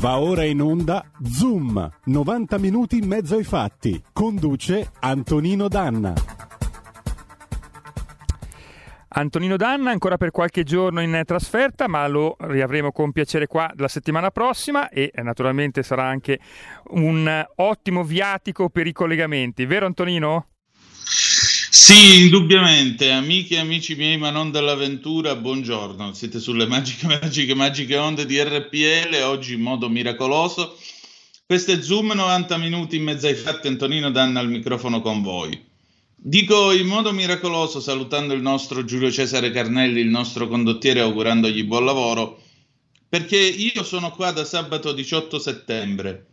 Va ora in onda Zoom, 90 minuti in mezzo ai fatti. Conduce Antonino Danna. Antonino Danna ancora per qualche giorno in trasferta, ma lo riavremo con piacere qua la settimana prossima e eh, naturalmente sarà anche un ottimo viatico per i collegamenti, vero Antonino? Sì, indubbiamente, amiche e amici miei, ma non dell'avventura, buongiorno. Siete sulle magiche, magiche, magiche onde di RPL, oggi in modo miracoloso. Questo è Zoom 90 minuti in mezzo ai fatti, Antonino Danna al microfono con voi. Dico in modo miracoloso, salutando il nostro Giulio Cesare Carnelli, il nostro condottiere, augurandogli buon lavoro, perché io sono qua da sabato 18 settembre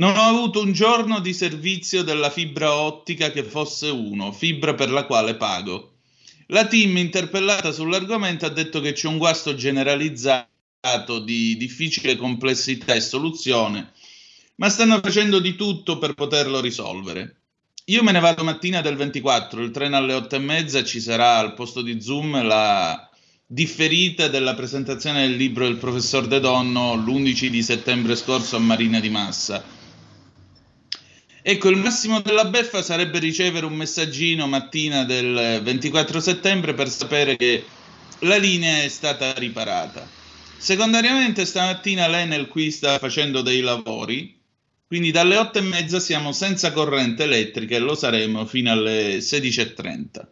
non ho avuto un giorno di servizio della fibra ottica che fosse uno, fibra per la quale pago. La team interpellata sull'argomento ha detto che c'è un guasto generalizzato di difficile complessità e soluzione, ma stanno facendo di tutto per poterlo risolvere. Io me ne vado mattina del 24, il treno alle 8 e mezza ci sarà al posto di Zoom la differita della presentazione del libro del professor De Donno l'11 di settembre scorso a Marina di Massa Ecco, il massimo della beffa sarebbe ricevere un messaggino mattina del 24 settembre per sapere che la linea è stata riparata. Secondariamente, stamattina l'Enel qui sta facendo dei lavori, quindi dalle 8 e mezza siamo senza corrente elettrica e lo saremo fino alle 16.30.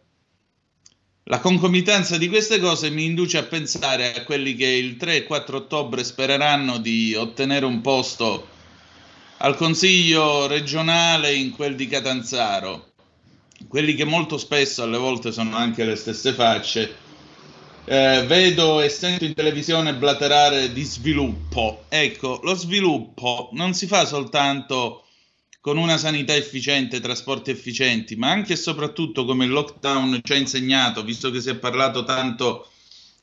La concomitanza di queste cose mi induce a pensare a quelli che il 3 e 4 ottobre spereranno di ottenere un posto al consiglio regionale in quel di Catanzaro, quelli che molto spesso alle volte sono anche le stesse facce, eh, vedo e sento in televisione blaterare di sviluppo. Ecco, lo sviluppo non si fa soltanto con una sanità efficiente, trasporti efficienti, ma anche e soprattutto come il lockdown ci ha insegnato, visto che si è parlato tanto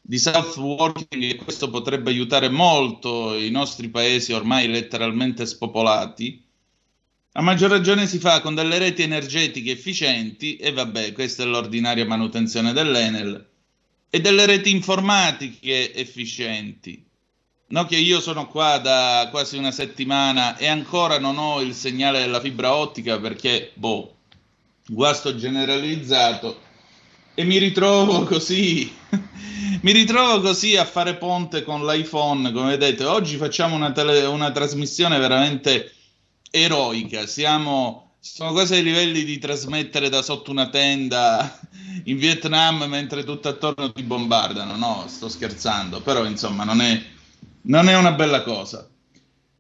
di South Working e questo potrebbe aiutare molto i nostri paesi ormai letteralmente spopolati. A maggior ragione si fa con delle reti energetiche efficienti e vabbè, questa è l'ordinaria manutenzione dell'Enel e delle reti informatiche efficienti. No che io sono qua da quasi una settimana e ancora non ho il segnale della fibra ottica perché, boh, guasto generalizzato e mi ritrovo così mi ritrovo così a fare ponte con l'iPhone, come vedete. Oggi facciamo una, tele, una trasmissione veramente eroica. Siamo, siamo quasi ai livelli di trasmettere da sotto una tenda in Vietnam mentre tutto attorno ti bombardano. No, sto scherzando, però insomma non è, non è una bella cosa.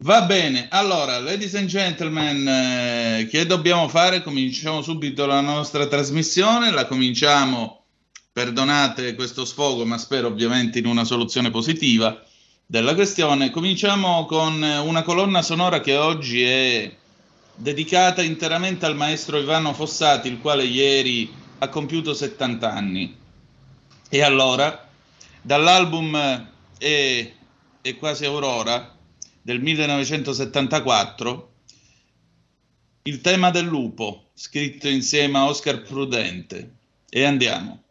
Va bene, allora, ladies and gentlemen, eh, che dobbiamo fare? Cominciamo subito la nostra trasmissione, la cominciamo Perdonate questo sfogo, ma spero ovviamente in una soluzione positiva della questione. Cominciamo con una colonna sonora che oggi è dedicata interamente al maestro Ivano Fossati, il quale ieri ha compiuto 70 anni. E allora, dall'album è, è quasi Aurora del 1974, il tema del lupo, scritto insieme a Oscar Prudente. E andiamo.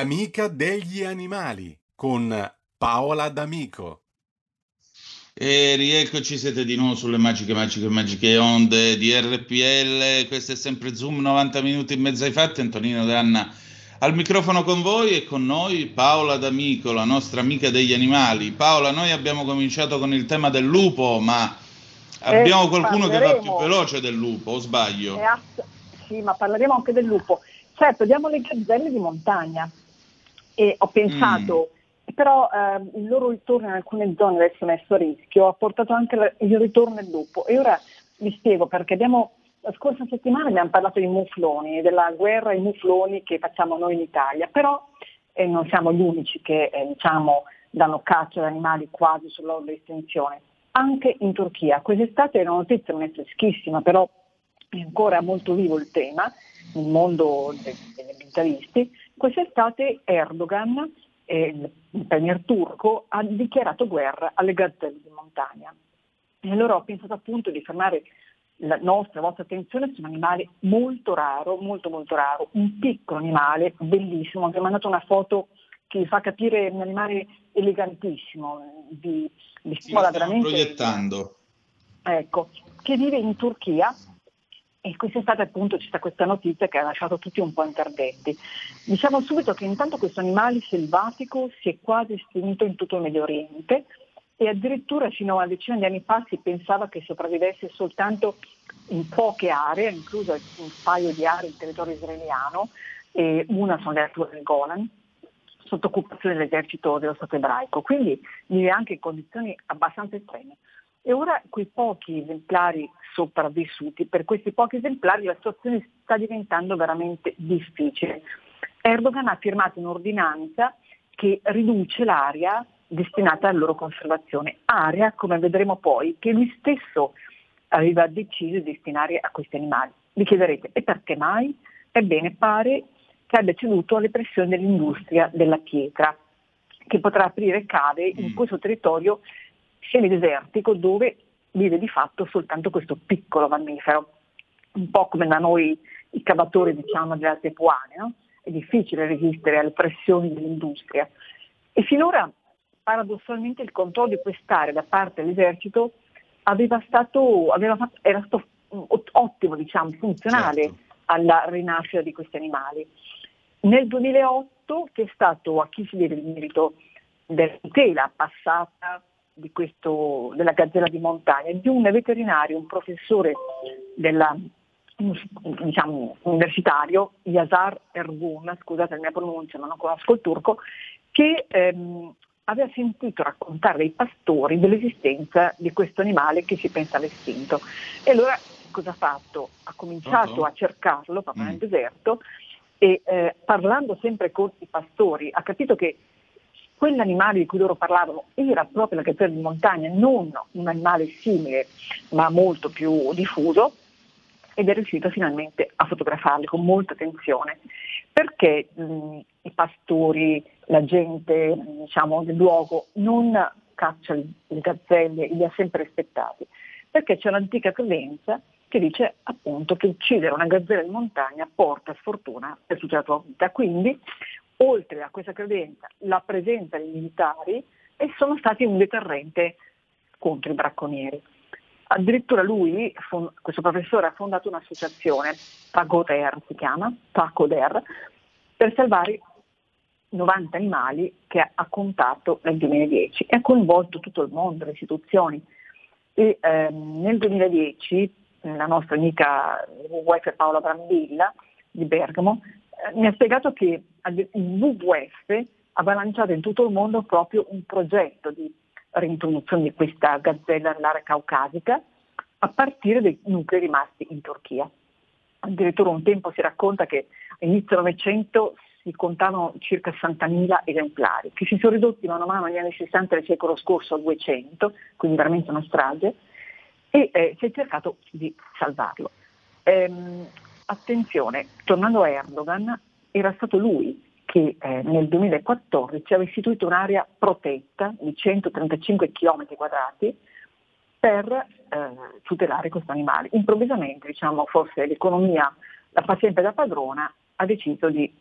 L'amica degli animali con Paola D'Amico. E rieccoci, siete di nuovo sulle magiche, magiche, magiche onde di RPL. Questo è sempre Zoom 90 minuti in mezzo ai fatti. Antonino Danna al microfono con voi e con noi Paola D'Amico, la nostra amica degli animali. Paola, noi abbiamo cominciato con il tema del lupo, ma abbiamo eh, qualcuno che va più veloce del lupo, o sbaglio? Ass- sì, ma parleremo anche del lupo. Certo, diamo le gazzelle di montagna e ho pensato, mm. però eh, il loro ritorno in alcune zone adesso messo a rischio, ha portato anche il ritorno del lupo e ora vi spiego perché abbiamo, la scorsa settimana abbiamo parlato di mufloni, della guerra ai mufloni che facciamo noi in Italia, però eh, non siamo gli unici che eh, diciamo, danno caccia ad animali quasi sull'orlo di estinzione. Anche in Turchia, quest'estate la notizia non è freschissima, però è ancora molto vivo il tema nel mondo degli ambientalisti, quest'estate Erdogan, eh, il premier turco, ha dichiarato guerra alle gazzelle di montagna. E allora ho pensato appunto di fermare la nostra, la vostra attenzione su un animale molto raro, molto molto raro, un piccolo animale bellissimo, vi ho mandato una foto che fa capire un animale elegantissimo, vi, vi stimola veramente. proiettando. Ecco, che vive in Turchia e quest'estate appunto c'è stata questa notizia che ha lasciato tutti un po' interdetti. Diciamo subito che intanto questo animale selvatico si è quasi estinto in tutto il Medio Oriente e addirittura fino a una decina di anni fa si pensava che sopravvivesse soltanto in poche aree, incluso un paio di aree in territorio israeliano, e una sono le alture del Golan, sotto occupazione dell'esercito dello Stato ebraico, quindi vive anche in condizioni abbastanza estreme. E ora quei pochi esemplari sopravvissuti, per questi pochi esemplari la situazione sta diventando veramente difficile. Erdogan ha firmato un'ordinanza che riduce l'area destinata alla loro conservazione, area, come vedremo poi, che lui stesso aveva deciso di destinare a questi animali. Vi chiederete, e perché mai? Ebbene, pare che abbia ceduto alle pressioni dell'industria della pietra, che potrà aprire cave in mm. questo territorio semidesertico dove vive di fatto soltanto questo piccolo mammifero, un po' come da noi i cavatori diciamo delle altre puane, no? è difficile resistere alle pressioni dell'industria. E finora paradossalmente il controllo di quest'area da parte dell'esercito stato, fatto, era stato ottimo, diciamo, funzionale certo. alla rinascita di questi animali. Nel 2008 c'è stato a chi si deve il merito della tutela passata questo, della gazzella di montagna, di un veterinario, un professore della, diciamo, universitario, Yazar Ergun, scusate la mia pronuncia ma non conosco il turco, che ehm, aveva sentito raccontare dai pastori dell'esistenza di questo animale che si pensava estinto. E allora cosa ha fatto? Ha cominciato uh-huh. a cercarlo proprio mm. nel deserto e eh, parlando sempre con i pastori ha capito che quell'animale di cui loro parlavano era proprio la gazzella di montagna, non un animale simile ma molto più diffuso ed è riuscito finalmente a fotografarli con molta attenzione perché mh, i pastori, la gente diciamo, del luogo non caccia le gazzelle, li ha sempre rispettati, perché c'è un'antica credenza che dice appunto che uccidere una gazzella di montagna porta sfortuna per tutta la tua vita. Quindi oltre a questa credenza, la presenza dei militari e sono stati un deterrente contro i bracconieri. Addirittura lui, questo professore, ha fondato un'associazione, Pagoder si chiama, Pacoder, per salvare 90 animali che ha contato nel 2010 e ha coinvolto tutto il mondo, le istituzioni. E, ehm, nel 2010 la nostra amica WWF Paola Brambilla di Bergamo mi ha spiegato che WWF aveva lanciato in tutto il mondo proprio un progetto di reintroduzione di questa gazzella nell'area caucasica a partire dai nuclei rimasti in Turchia. Addirittura un tempo si racconta che all'inizio del Novecento si contavano circa 60.000 esemplari, che si sono ridotti mano a mano negli anni 60 del secolo scorso a 200, quindi veramente una strage, e eh, si è cercato di salvarlo. Ehm, attenzione, tornando a Erdogan, era stato lui che eh, nel 2014 aveva istituito un'area protetta di 135 km quadrati per eh, tutelare questi animali. Improvvisamente, diciamo, forse l'economia la fa sempre da padrona, ha deciso di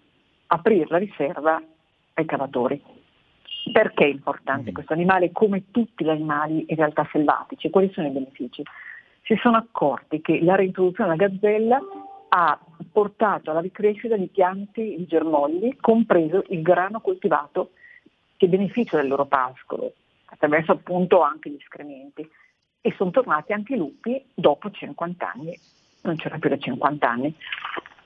aprire la riserva ai cavatori. Perché è importante mm. questo animale come tutti gli animali in realtà selvatici? Quali sono i benefici? Si sono accorti che la reintroduzione della gazzella ha portato alla ricrescita di piante di germogli, compreso il grano coltivato che beneficia del loro pascolo, attraverso appunto anche gli escrementi. E sono tornati anche i lupi dopo 50 anni, non c'era più da 50 anni.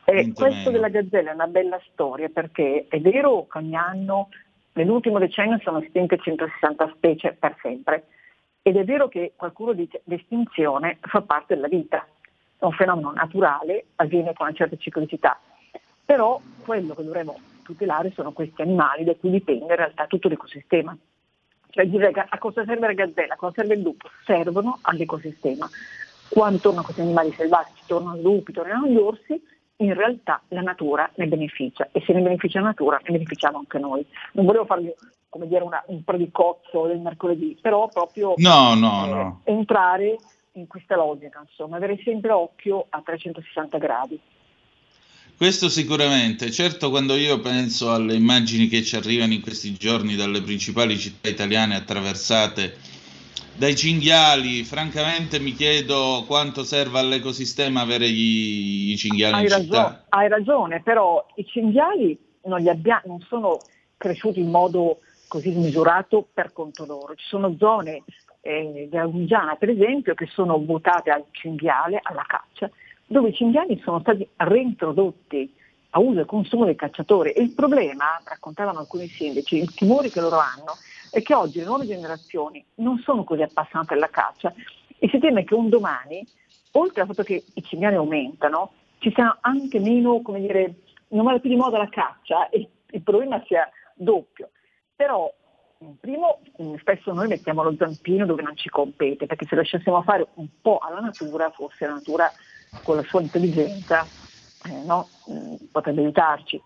Eh, questo della gazzella è una bella storia perché è vero che ogni anno, nell'ultimo decennio sono estinte 160 specie per sempre, ed è vero che qualcuno dice che l'estinzione fa parte della vita, è un fenomeno naturale, avviene con una certa ciclicità, però quello che dovremmo tutelare sono questi animali da cui dipende in realtà tutto l'ecosistema. Cioè dire a cosa serve la gazzella, a cosa serve il lupo? Servono all'ecosistema. Quando tornano questi animali selvatici, tornano i lupi, tornano gli orsi, in realtà la natura ne beneficia e se ne beneficia la natura ne beneficiamo anche noi. Non volevo farvi come dire una, un predicozzo del mercoledì, però proprio no, no, eh, no. entrare in questa logica, insomma, avere sempre occhio a 360 gradi. Questo sicuramente, certo quando io penso alle immagini che ci arrivano in questi giorni dalle principali città italiane attraversate dai cinghiali, francamente mi chiedo quanto serva all'ecosistema avere gli, i cinghiali hai in ragione, città. Hai ragione, però i cinghiali non, li abbia, non sono cresciuti in modo così misurato per conto loro. Ci sono zone eh, della Guyana, per esempio, che sono votate al cinghiale, alla caccia, dove i cinghiali sono stati reintrodotti a uso e consumo dei cacciatori. E il problema, raccontavano alcuni sindaci, il timore che loro hanno è che oggi le nuove generazioni non sono così appassionate alla caccia e si teme che un domani, oltre al fatto che i cinghiali aumentano, ci sia anche meno, come dire, non vale più di moda la caccia e il problema sia doppio. Però Primo, spesso noi mettiamo lo zampino dove non ci compete, perché se lasciassimo fare un po' alla natura, forse la natura con la sua intelligenza eh, no, mm, potrebbe aiutarci.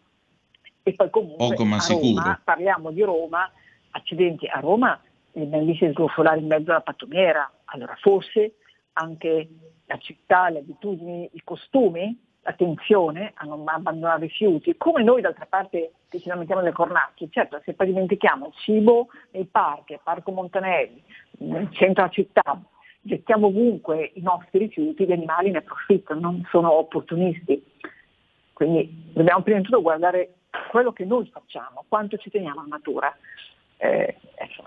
E poi comunque Poco, ma a. Roma, parliamo di Roma, accidenti, a Roma li abbiamo visti sgrufolare in mezzo alla pattumiera, allora forse anche la città, le abitudini, i costumi attenzione a non abbandonare i rifiuti, come noi d'altra parte che ci lamentiamo delle cornacchie, certo se poi dimentichiamo il cibo nei parchi, il Parco Montanelli, nel centro della città, gettiamo ovunque i nostri rifiuti, gli animali ne approfittano, non sono opportunisti. Quindi dobbiamo prima di tutto guardare quello che noi facciamo, quanto ci teniamo alla natura. Eh,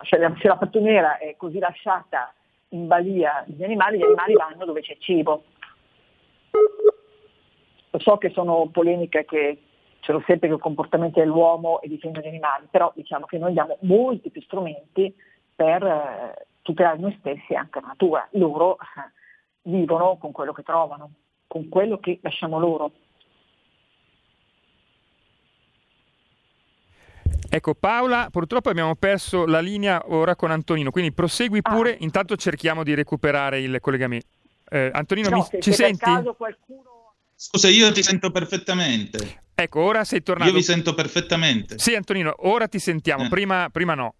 se, la, se la pattumiera è così lasciata in balia degli animali, gli animali vanno dove c'è cibo. Lo so che sono polemiche che ce l'ho sempre che il comportamento dell'uomo e difende gli animali, però diciamo che noi diamo molti più strumenti per eh, tutelare noi stessi e anche la natura. Loro eh, vivono con quello che trovano, con quello che lasciamo loro. Ecco Paola, purtroppo abbiamo perso la linea ora con Antonino, quindi prosegui pure, ah. intanto cerchiamo di recuperare il collegamento. Eh, Antonino, no, mi, se ci senti? caso qualcuno Scusa, io ti sento perfettamente. Ecco, ora sei tornato. Io vi sento perfettamente. Sì, Antonino, ora ti sentiamo, Eh. prima, prima no.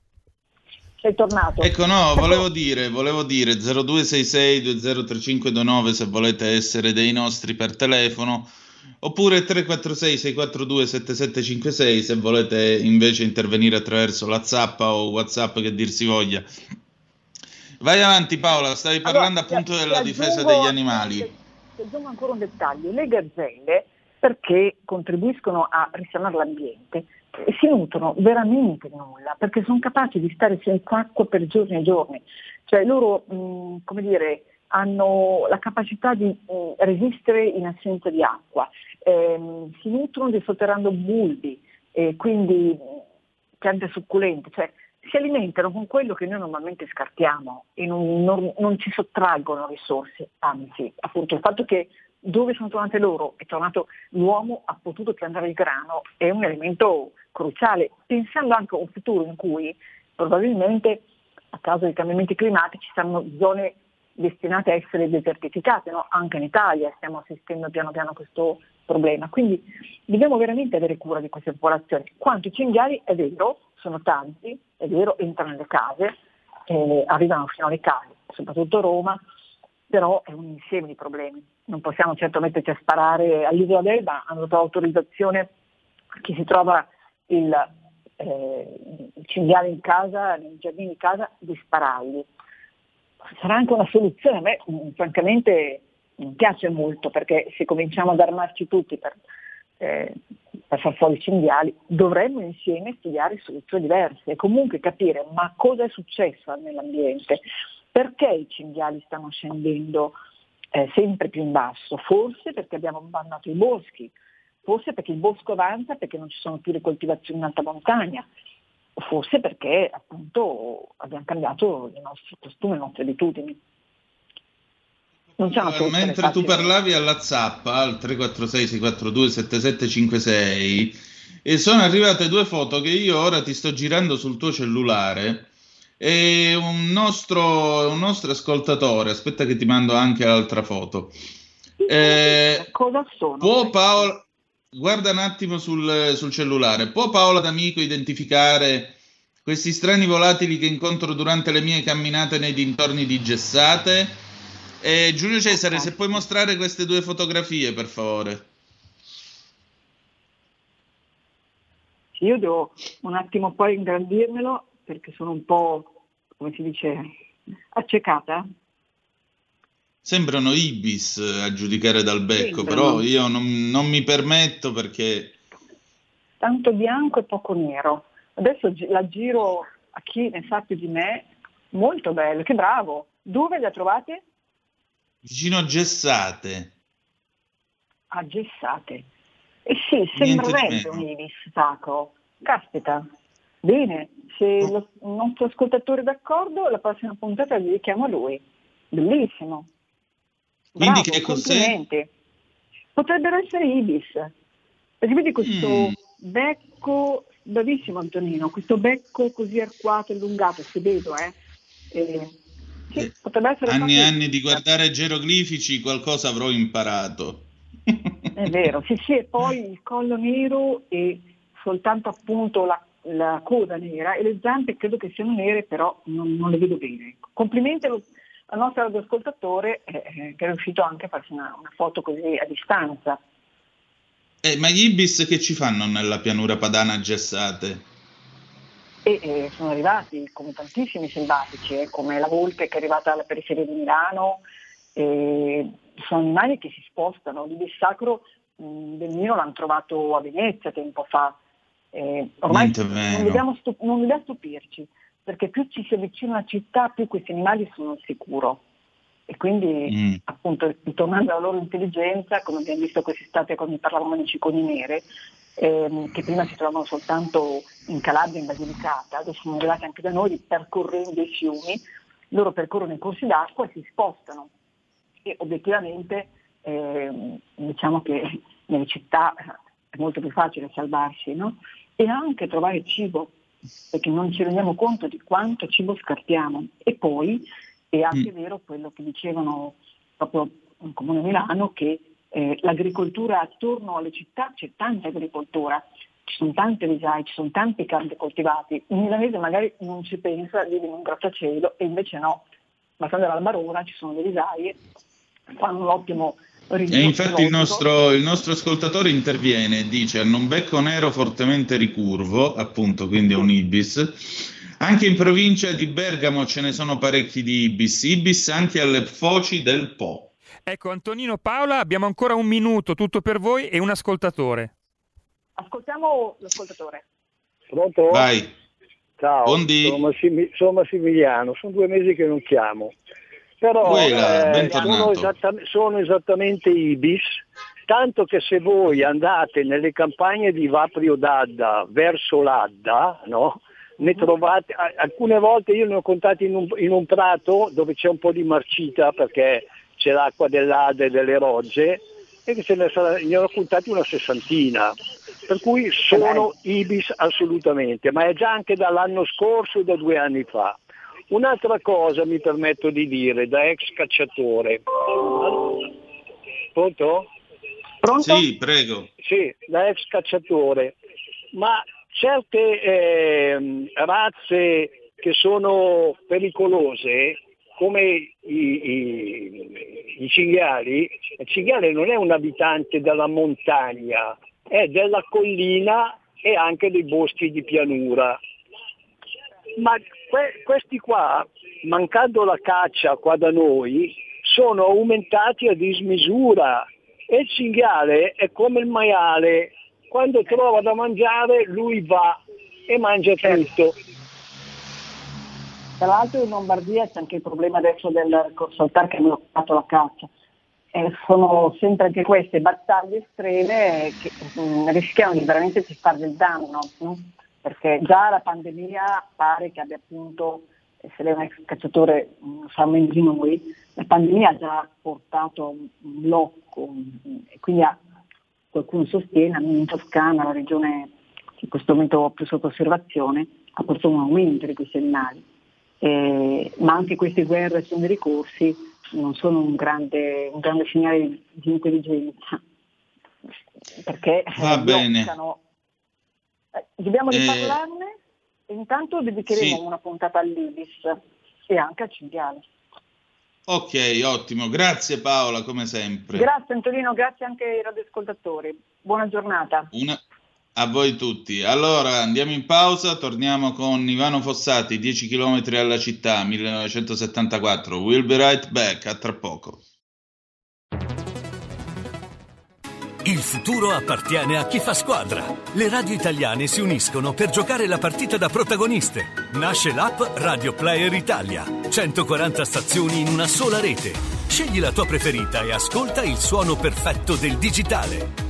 sei tornato. Ecco, no, volevo dire, volevo dire 0266203529 se volete essere dei nostri per telefono, oppure 346 642 7756 se volete invece intervenire attraverso la zappa o WhatsApp che dir si voglia. Vai avanti Paola, stavi parlando Allora, appunto della difesa degli animali. Aggiungo ancora un dettaglio. Le gazzelle, perché contribuiscono a risanare l'ambiente, e si nutrono veramente nulla, perché sono capaci di stare senza acqua per giorni e giorni. Cioè loro, mh, come dire, hanno la capacità di mh, resistere in assenza di acqua, Ehm, si nutrono disotterrando bulbi, e quindi mh, piante succulente, cioè si alimentano con quello che noi normalmente scartiamo e non, non- non ci sottraggono risorse, anzi, appunto il fatto che dove sono tornate loro è tornato l'uomo ha potuto piantare il grano è un elemento cruciale, pensando anche a un futuro in cui probabilmente a causa dei cambiamenti climatici saranno zone destinate a essere desertificate, no? anche in Italia stiamo assistendo piano piano a questo problema, quindi dobbiamo veramente avere cura di queste popolazioni. Quanto i cinghiali è vero, sono tanti, è vero, entrano nelle case, eh, arrivano fino alle case, soprattutto a Roma, però è un insieme di problemi. Non possiamo certo metterci a sparare all'isola d'Elba, hanno dato autorizzazione chi si trova il, eh, cinghiale in casa, nei giardini di casa, di sparargli. Sarà anche una soluzione, a me mm, francamente mi piace molto perché se cominciamo ad armarci tutti per, eh, per far fuori i cinghiali, dovremmo insieme studiare soluzioni diverse e comunque capire ma cosa è successo nell'ambiente, perché i cinghiali stanno scendendo eh, sempre più in basso, forse perché abbiamo abbandonato i boschi, forse perché il bosco avanza perché non ci sono più le coltivazioni in alta montagna, forse perché appunto abbiamo cambiato i nostri costumi, le nostre abitudini. Non eh, Mentre tu parlavi alla zappa al 346 642 7756 e sono arrivate due foto che io ora ti sto girando sul tuo cellulare e un nostro, un nostro ascoltatore, aspetta che ti mando anche l'altra foto. Eh, Cosa sono? Può Paolo, guarda un attimo sul, sul cellulare, può Paola D'Amico identificare questi strani volatili che incontro durante le mie camminate nei dintorni di Gessate? Eh, Giulio Cesare, se puoi mostrare queste due fotografie, per favore. Io devo un attimo poi ingrandirmelo perché sono un po', come si dice, accecata. Sembrano ibis a giudicare dal becco, Sembrano. però io non, non mi permetto perché... Tanto bianco e poco nero. Adesso la giro a chi ne sa più di me. Molto bello, che bravo. Dove le trovate? Vicino a Gessate. A Gessate. Eh sì, sembrerebbe un ibis sacro. Caspita. Bene, se oh. lo, il nostro ascoltatore è d'accordo, la prossima puntata gli dedichiamo a lui. Bellissimo. Quindi Bravo, che cos'è? Potrebbero essere ibis. Perché vedi questo mm. becco, bravissimo Antonino, questo becco così arcuato e allungato, si vedo, eh? E sì, potrebbe essere anni e anni di guardare geroglifici, qualcosa avrò imparato. È vero, sì, sì, e poi il collo nero e soltanto appunto la, la coda nera e le zampe credo che siano nere, però non, non le vedo bene. Complimenti al, al nostro radioascoltatore eh, eh, che è riuscito anche a farsi una, una foto così a distanza. Eh, ma gli ibis che ci fanno nella pianura padana gessate? E eh, sono arrivati come tantissimi selvatici, eh, come la volpe che è arrivata alla periferia di Milano, eh, sono animali che si spostano, l'ibis sacro del Nilo l'hanno trovato a Venezia tempo fa, ormai non dobbiamo, stup- non dobbiamo stupirci, perché più ci si avvicina alla città più questi animali sono al sicuro. E quindi, mm. appunto, ritornando alla loro intelligenza, come abbiamo visto quest'estate quando parlavamo di ciconi nere, ehm, che prima si trovavano soltanto in Calabria, in Basilicata, adesso sono arrivati anche da noi percorrendo i fiumi, loro percorrono i corsi d'acqua e si spostano. E obiettivamente ehm, diciamo che nelle città è molto più facile salvarsi, no? E anche trovare cibo, perché non ci rendiamo conto di quanto cibo scartiamo. E poi è anche mm. vero quello che dicevano proprio in Comune Milano, che eh, l'agricoltura attorno alle città c'è tanta agricoltura, ci sono tante risaie, ci sono tanti campi coltivati. In milanese magari non ci pensa, vive in un grattacielo e invece no. Basta andare alla Barona, ci sono le risaie, fanno un ottimo e infatti il nostro, il nostro, ascoltatore interviene e dice hanno un becco nero fortemente ricurvo, appunto, quindi è un ibis. Anche in provincia di Bergamo ce ne sono parecchi di ibis, ibis anche alle foci del Po. Ecco, Antonino Paola, abbiamo ancora un minuto, tutto per voi e un ascoltatore. Ascoltiamo l'ascoltatore. Pronto? Vai. Ciao, sono, Massim- sono, Massimiliano, sono due mesi che non chiamo. Però Quella, eh, sono, esattamente, sono esattamente ibis, tanto che se voi andate nelle campagne di Vaprio d'Adda verso l'Adda, no? ne trovate, alcune volte io ne ho contati in un, in un prato dove c'è un po' di marcita perché c'è l'acqua dell'Ade e delle rogge e che ce ne, sarà, ne ho contati una sessantina. Per cui sono ibis assolutamente, ma è già anche dall'anno scorso e da due anni fa. Un'altra cosa mi permetto di dire da ex cacciatore. Pronto? Pronto? Sì, prego. Sì, da ex cacciatore. Ma certe eh, razze che sono pericolose come i, i, i cinghiali, il cinghiale non è un abitante della montagna, è della collina e anche dei boschi di pianura. Ma que- questi qua, mancando la caccia qua da noi, sono aumentati a dismisura e il cinghiale è come il maiale, quando trova da mangiare lui va e mangia tutto. Tra l'altro in Lombardia c'è anche il problema adesso del ricorso al TAR che hanno fatto la caccia. E sono sempre anche queste battaglie estreme che mh, rischiano di veramente di fare del danno, no? perché già la pandemia pare che abbia appunto, se lei è un ex cacciatore mh, sa meglio di noi, la pandemia ha già portato un blocco e quindi ha, qualcuno sostiene, almeno in Toscana, la regione in questo momento più sotto osservazione, ha portato un aumento di questi animali. Eh, ma anche queste guerre sono dei ricorsi non sono un grande, un grande segnale di, di intelligenza perché Va bene. Eh, dobbiamo Eh, riparlarne e intanto dedicheremo sì. una puntata all'Ibis e anche al cinghiale. Ok, ottimo. Grazie Paola, come sempre. Grazie Antonino, grazie anche ai radioascoltatori. Buona giornata. Una- A voi tutti. Allora andiamo in pausa, torniamo con Ivano Fossati, 10 km alla città, 1974. We'll be right back, a tra poco. Il futuro appartiene a chi fa squadra. Le radio italiane si uniscono per giocare la partita da protagoniste. Nasce l'app Radio Player Italia. 140 stazioni in una sola rete. Scegli la tua preferita e ascolta il suono perfetto del digitale.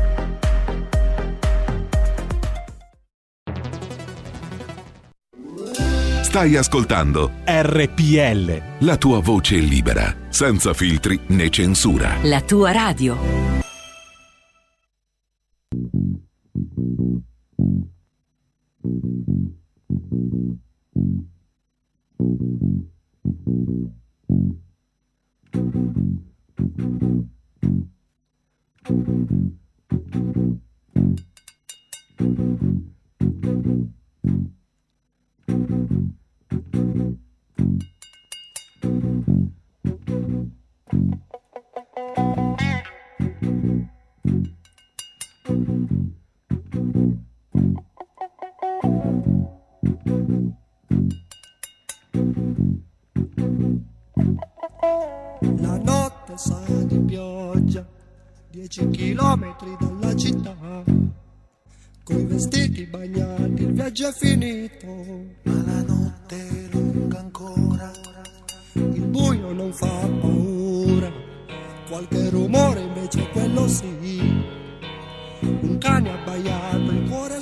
Stai ascoltando RPL. la tua voce libera, senza filtri né censura. La tua radio. La notte sa di pioggia, dieci chilometri dalla città. Coi vestiti bagnati il viaggio è finito, ma la notte è lunga ancora. Il buio non fa paura, qualche rumore invece quello sì. Un cane abbaiato, il cuore è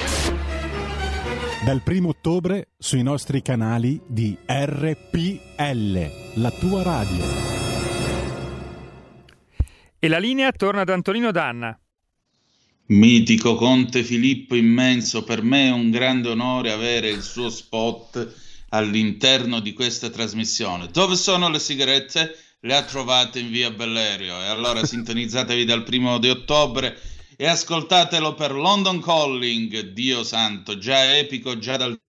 Dal primo ottobre sui nostri canali di RPL, la tua radio. E la linea torna ad Antonino Danna. Mitico Conte Filippo immenso, per me è un grande onore avere il suo spot all'interno di questa trasmissione. Dove sono le sigarette? Le ha trovate in via Bellerio e allora sintonizzatevi dal primo di ottobre e ascoltatelo per London Calling, Dio santo, già epico già dal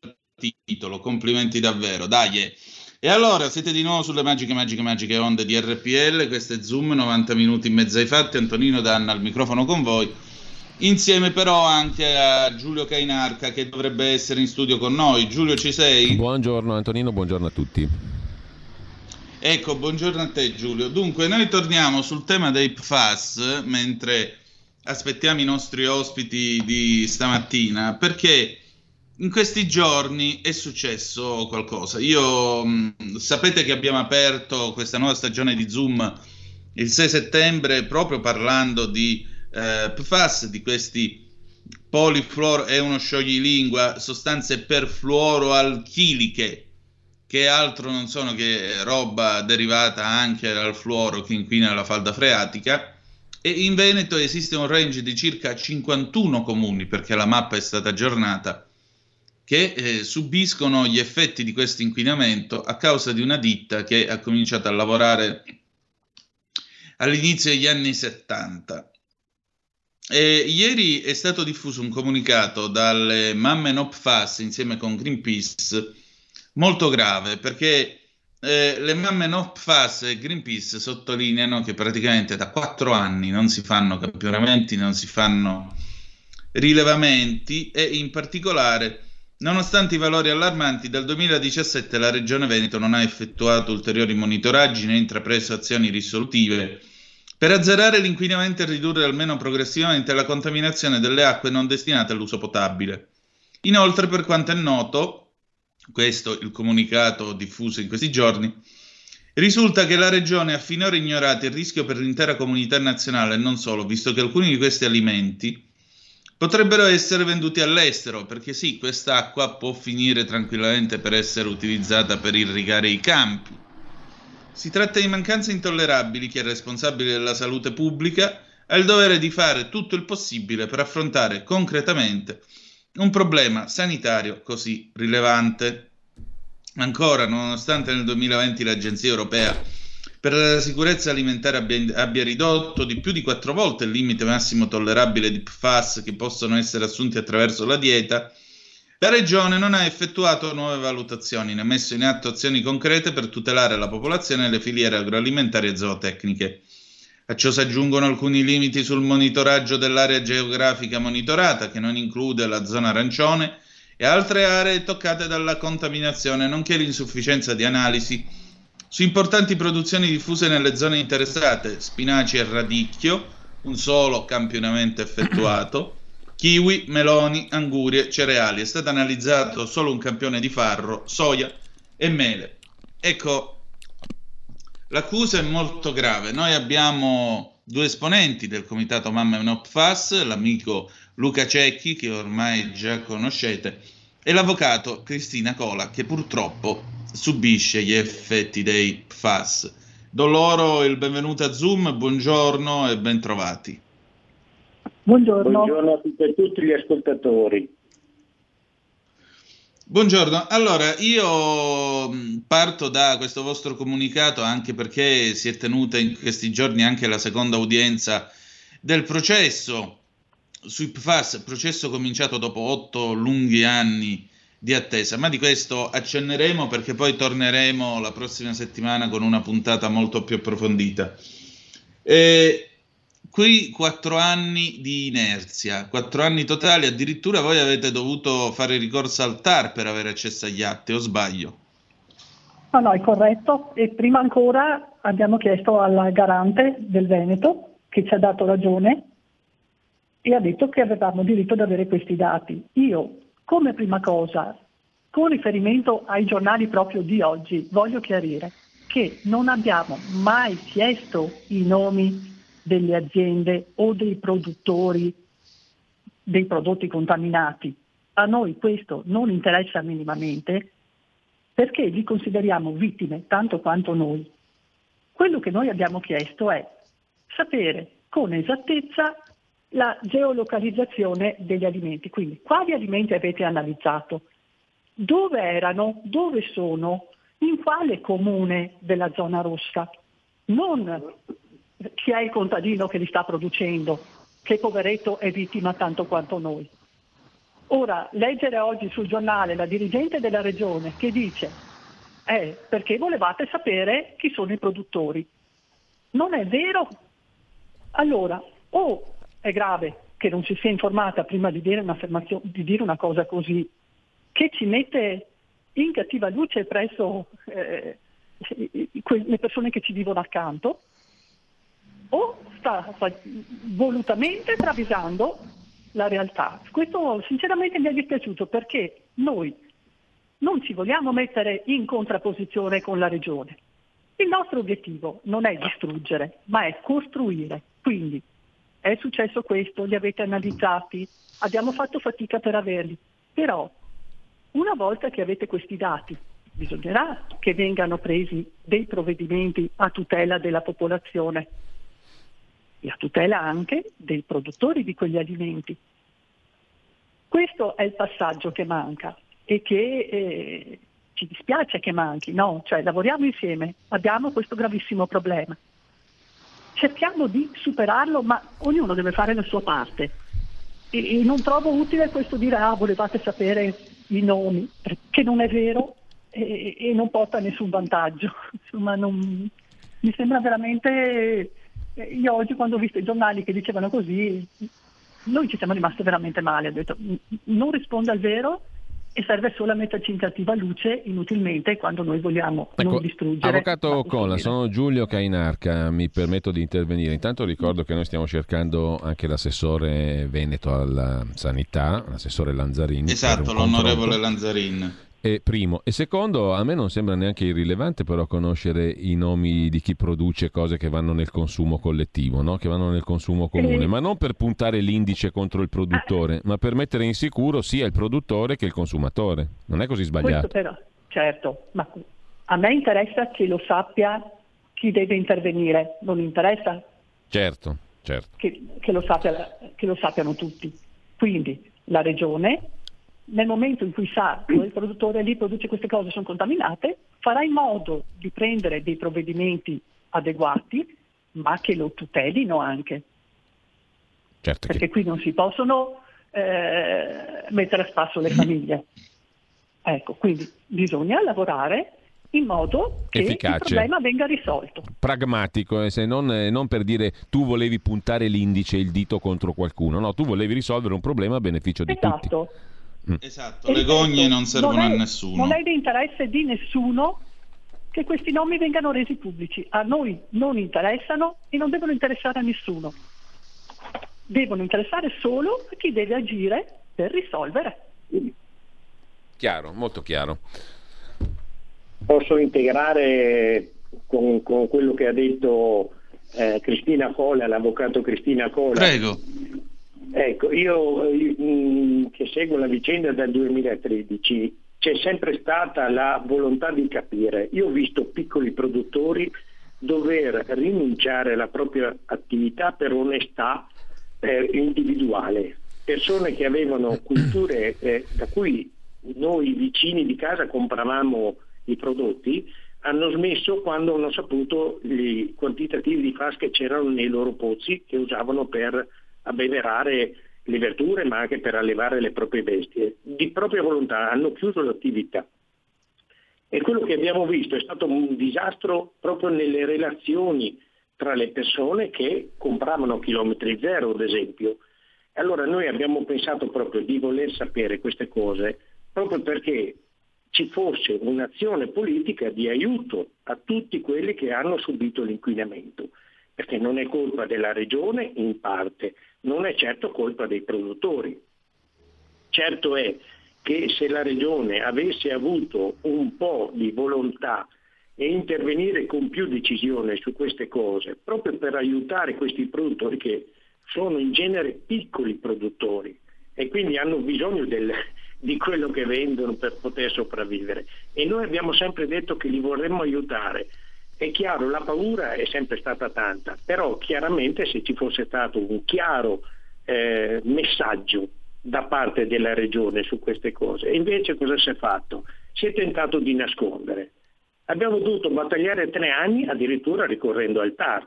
titolo, complimenti davvero, dai. E allora siete di nuovo sulle magiche, magiche, magiche onde di RPL, questo è Zoom, 90 minuti in mezzo ai fatti, Antonino Danna al microfono con voi, insieme però anche a Giulio Cainarca che dovrebbe essere in studio con noi. Giulio ci sei? Buongiorno Antonino, buongiorno a tutti. Ecco, buongiorno a te Giulio. Dunque, noi torniamo sul tema dei PFAS mentre aspettiamo i nostri ospiti di stamattina perché in questi giorni è successo qualcosa. Io mh, sapete che abbiamo aperto questa nuova stagione di Zoom il 6 settembre proprio parlando di eh, PFAS, di questi polifluoro è uno scioglilingua, sostanze perfluoroalchiliche che altro non sono che roba derivata anche dal fluoro che inquina la falda freatica e in Veneto esiste un range di circa 51 comuni, perché la mappa è stata aggiornata, che eh, subiscono gli effetti di questo inquinamento a causa di una ditta che ha cominciato a lavorare all'inizio degli anni 70. E ieri è stato diffuso un comunicato dalle mamme NOPFAS insieme con Greenpeace molto grave perché eh, le mamme No PFAS e Greenpeace sottolineano che praticamente da quattro anni non si fanno campionamenti, non si fanno rilevamenti e in particolare, nonostante i valori allarmanti, dal 2017 la Regione Veneto non ha effettuato ulteriori monitoraggi né intrapreso azioni risolutive per azzerare l'inquinamento e ridurre almeno progressivamente la contaminazione delle acque non destinate all'uso potabile. Inoltre, per quanto è noto, questo il comunicato diffuso in questi giorni, risulta che la Regione ha finora ignorato il rischio per l'intera comunità nazionale e non solo, visto che alcuni di questi alimenti potrebbero essere venduti all'estero, perché sì, quest'acqua può finire tranquillamente per essere utilizzata per irrigare i campi. Si tratta di mancanze intollerabili che il responsabile della salute pubblica ha il dovere di fare tutto il possibile per affrontare concretamente un problema sanitario così rilevante. Ancora, nonostante nel 2020 l'Agenzia europea per la sicurezza alimentare abbia, abbia, ridotto di più di quattro volte il limite massimo tollerabile di PFAS che possono essere assunti attraverso la dieta, la Regione non ha effettuato nuove valutazioni né messo in atto azioni concrete per tutelare la popolazione e le filiere agroalimentari e zootecniche. A ciò si aggiungono alcuni limiti sul monitoraggio dell'area geografica monitorata, che non include la zona arancione, e altre aree toccate dalla contaminazione, nonché l'insufficienza di analisi su importanti produzioni diffuse nelle zone interessate, spinaci e radicchio, un solo campionamento effettuato, kiwi, meloni, angurie, cereali. È stato analizzato solo un campione di farro, soia e mele. Ecco, L'accusa è molto grave. Noi abbiamo due esponenti del comitato Mamma e Nopfas, l'amico Luca Cecchi, che ormai già conoscete, e l'avvocato Cristina Cola, che purtroppo subisce gli effetti dei PFAS. Do loro il benvenuto a Zoom, buongiorno e bentrovati. Buongiorno. Buongiorno a tutti e tutti gli ascoltatori. Buongiorno, allora io parto da questo vostro comunicato anche perché si è tenuta in questi giorni anche la seconda udienza del processo sui PFAS, processo cominciato dopo otto lunghi anni di attesa, ma di questo accenneremo perché poi torneremo la prossima settimana con una puntata molto più approfondita. E qui quattro anni di inerzia, quattro anni totali, addirittura voi avete dovuto fare ricorso al TAR per avere accesso agli atti, o sbaglio? No, no, è corretto. E prima ancora abbiamo chiesto al garante del Veneto, che ci ha dato ragione, e ha detto che avevamo diritto ad avere questi dati. Io, come prima cosa, con riferimento ai giornali proprio di oggi, voglio chiarire che non abbiamo mai chiesto i nomi delle aziende o dei produttori dei prodotti contaminati. A noi questo non interessa minimamente perché li consideriamo vittime tanto quanto noi. Quello che noi abbiamo chiesto è sapere con esattezza la geolocalizzazione degli alimenti, quindi quali alimenti avete analizzato, dove erano, dove sono, in quale comune della zona rossa, non chi è il contadino che li sta producendo, che poveretto è vittima tanto quanto noi. Ora, leggere oggi sul giornale la dirigente della regione che dice eh, perché volevate sapere chi sono i produttori. Non è vero? Allora, o è grave che non si sia informata prima di dire, di dire una cosa così, che ci mette in cattiva luce presso eh, le persone che ci vivono accanto, o sta volutamente travisando la realtà. Questo sinceramente mi è dispiaciuto perché noi non ci vogliamo mettere in contrapposizione con la regione. Il nostro obiettivo non è distruggere, ma è costruire. Quindi è successo questo, li avete analizzati, abbiamo fatto fatica per averli, però una volta che avete questi dati bisognerà che vengano presi dei provvedimenti a tutela della popolazione e a tutela anche dei produttori di quegli alimenti. Questo è il passaggio che manca e che eh, ci dispiace che manchi, no? Cioè lavoriamo insieme, abbiamo questo gravissimo problema. Cerchiamo di superarlo, ma ognuno deve fare la sua parte. E, e non trovo utile questo dire ah volevate sapere i nomi, che non è vero e, e non porta nessun vantaggio. Insomma, non, mi sembra veramente io oggi quando ho visto i giornali che dicevano così, noi ci siamo rimasti veramente male, ho detto non risponde al vero e serve solo a metterci in cattiva luce inutilmente quando noi vogliamo ecco, non distruggere. Avvocato Colla, sono Giulio Cainarca, mi permetto di intervenire. Intanto ricordo che noi stiamo cercando anche l'assessore Veneto alla sanità, l'assessore Lanzarini. Esatto, l'onorevole Lanzarin. E primo. E secondo, a me non sembra neanche irrilevante però conoscere i nomi di chi produce cose che vanno nel consumo collettivo, no? che vanno nel consumo comune, ma non per puntare l'indice contro il produttore, ma per mettere in sicuro sia il produttore che il consumatore. Non è così sbagliato. Però, certo, ma a me interessa che lo sappia chi deve intervenire, non interessa certo, certo. Che, che, lo sappia, che lo sappiano tutti. Quindi la regione nel momento in cui sa che il produttore lì produce queste cose sono contaminate, farà in modo di prendere dei provvedimenti adeguati, ma che lo tutelino anche. Certo Perché che... qui non si possono eh, mettere a spasso le famiglie. Ecco, quindi bisogna lavorare in modo che Efficace. il problema venga risolto. Pragmatico, eh, se non, eh, non, per dire tu volevi puntare l'indice, il dito contro qualcuno, no, tu volevi risolvere un problema a beneficio di esatto. tutti. Mm. Esatto, le gogne non servono non è, a nessuno. Non è di interesse di nessuno che questi nomi vengano resi pubblici. A noi non interessano e non devono interessare a nessuno. Devono interessare solo a chi deve agire per risolvere. Chiaro, molto chiaro. Posso integrare con, con quello che ha detto eh, Cristina Cola, l'avvocato Cristina Cola. Prego. Ecco, io, io mm, che seguo la vicenda dal 2013, c'è sempre stata la volontà di capire. Io ho visto piccoli produttori dover rinunciare alla propria attività per onestà eh, individuale, persone che avevano culture eh, da cui noi vicini di casa compravamo i prodotti, hanno smesso quando hanno saputo i quantitativi di FAS che c'erano nei loro pozzi che usavano per abbeverare le verdure ma anche per allevare le proprie bestie. Di propria volontà hanno chiuso l'attività. E quello che abbiamo visto è stato un disastro proprio nelle relazioni tra le persone che compravano chilometri zero, ad esempio. Allora noi abbiamo pensato proprio di voler sapere queste cose proprio perché ci fosse un'azione politica di aiuto a tutti quelli che hanno subito l'inquinamento perché non è colpa della regione in parte, non è certo colpa dei produttori. Certo è che se la regione avesse avuto un po' di volontà e intervenire con più decisione su queste cose, proprio per aiutare questi produttori che sono in genere piccoli produttori e quindi hanno bisogno del, di quello che vendono per poter sopravvivere. E noi abbiamo sempre detto che li vorremmo aiutare. È chiaro, la paura è sempre stata tanta, però chiaramente se ci fosse stato un chiaro eh, messaggio da parte della regione su queste cose, invece cosa si è fatto? Si è tentato di nascondere. Abbiamo dovuto battagliare tre anni addirittura ricorrendo al TAR,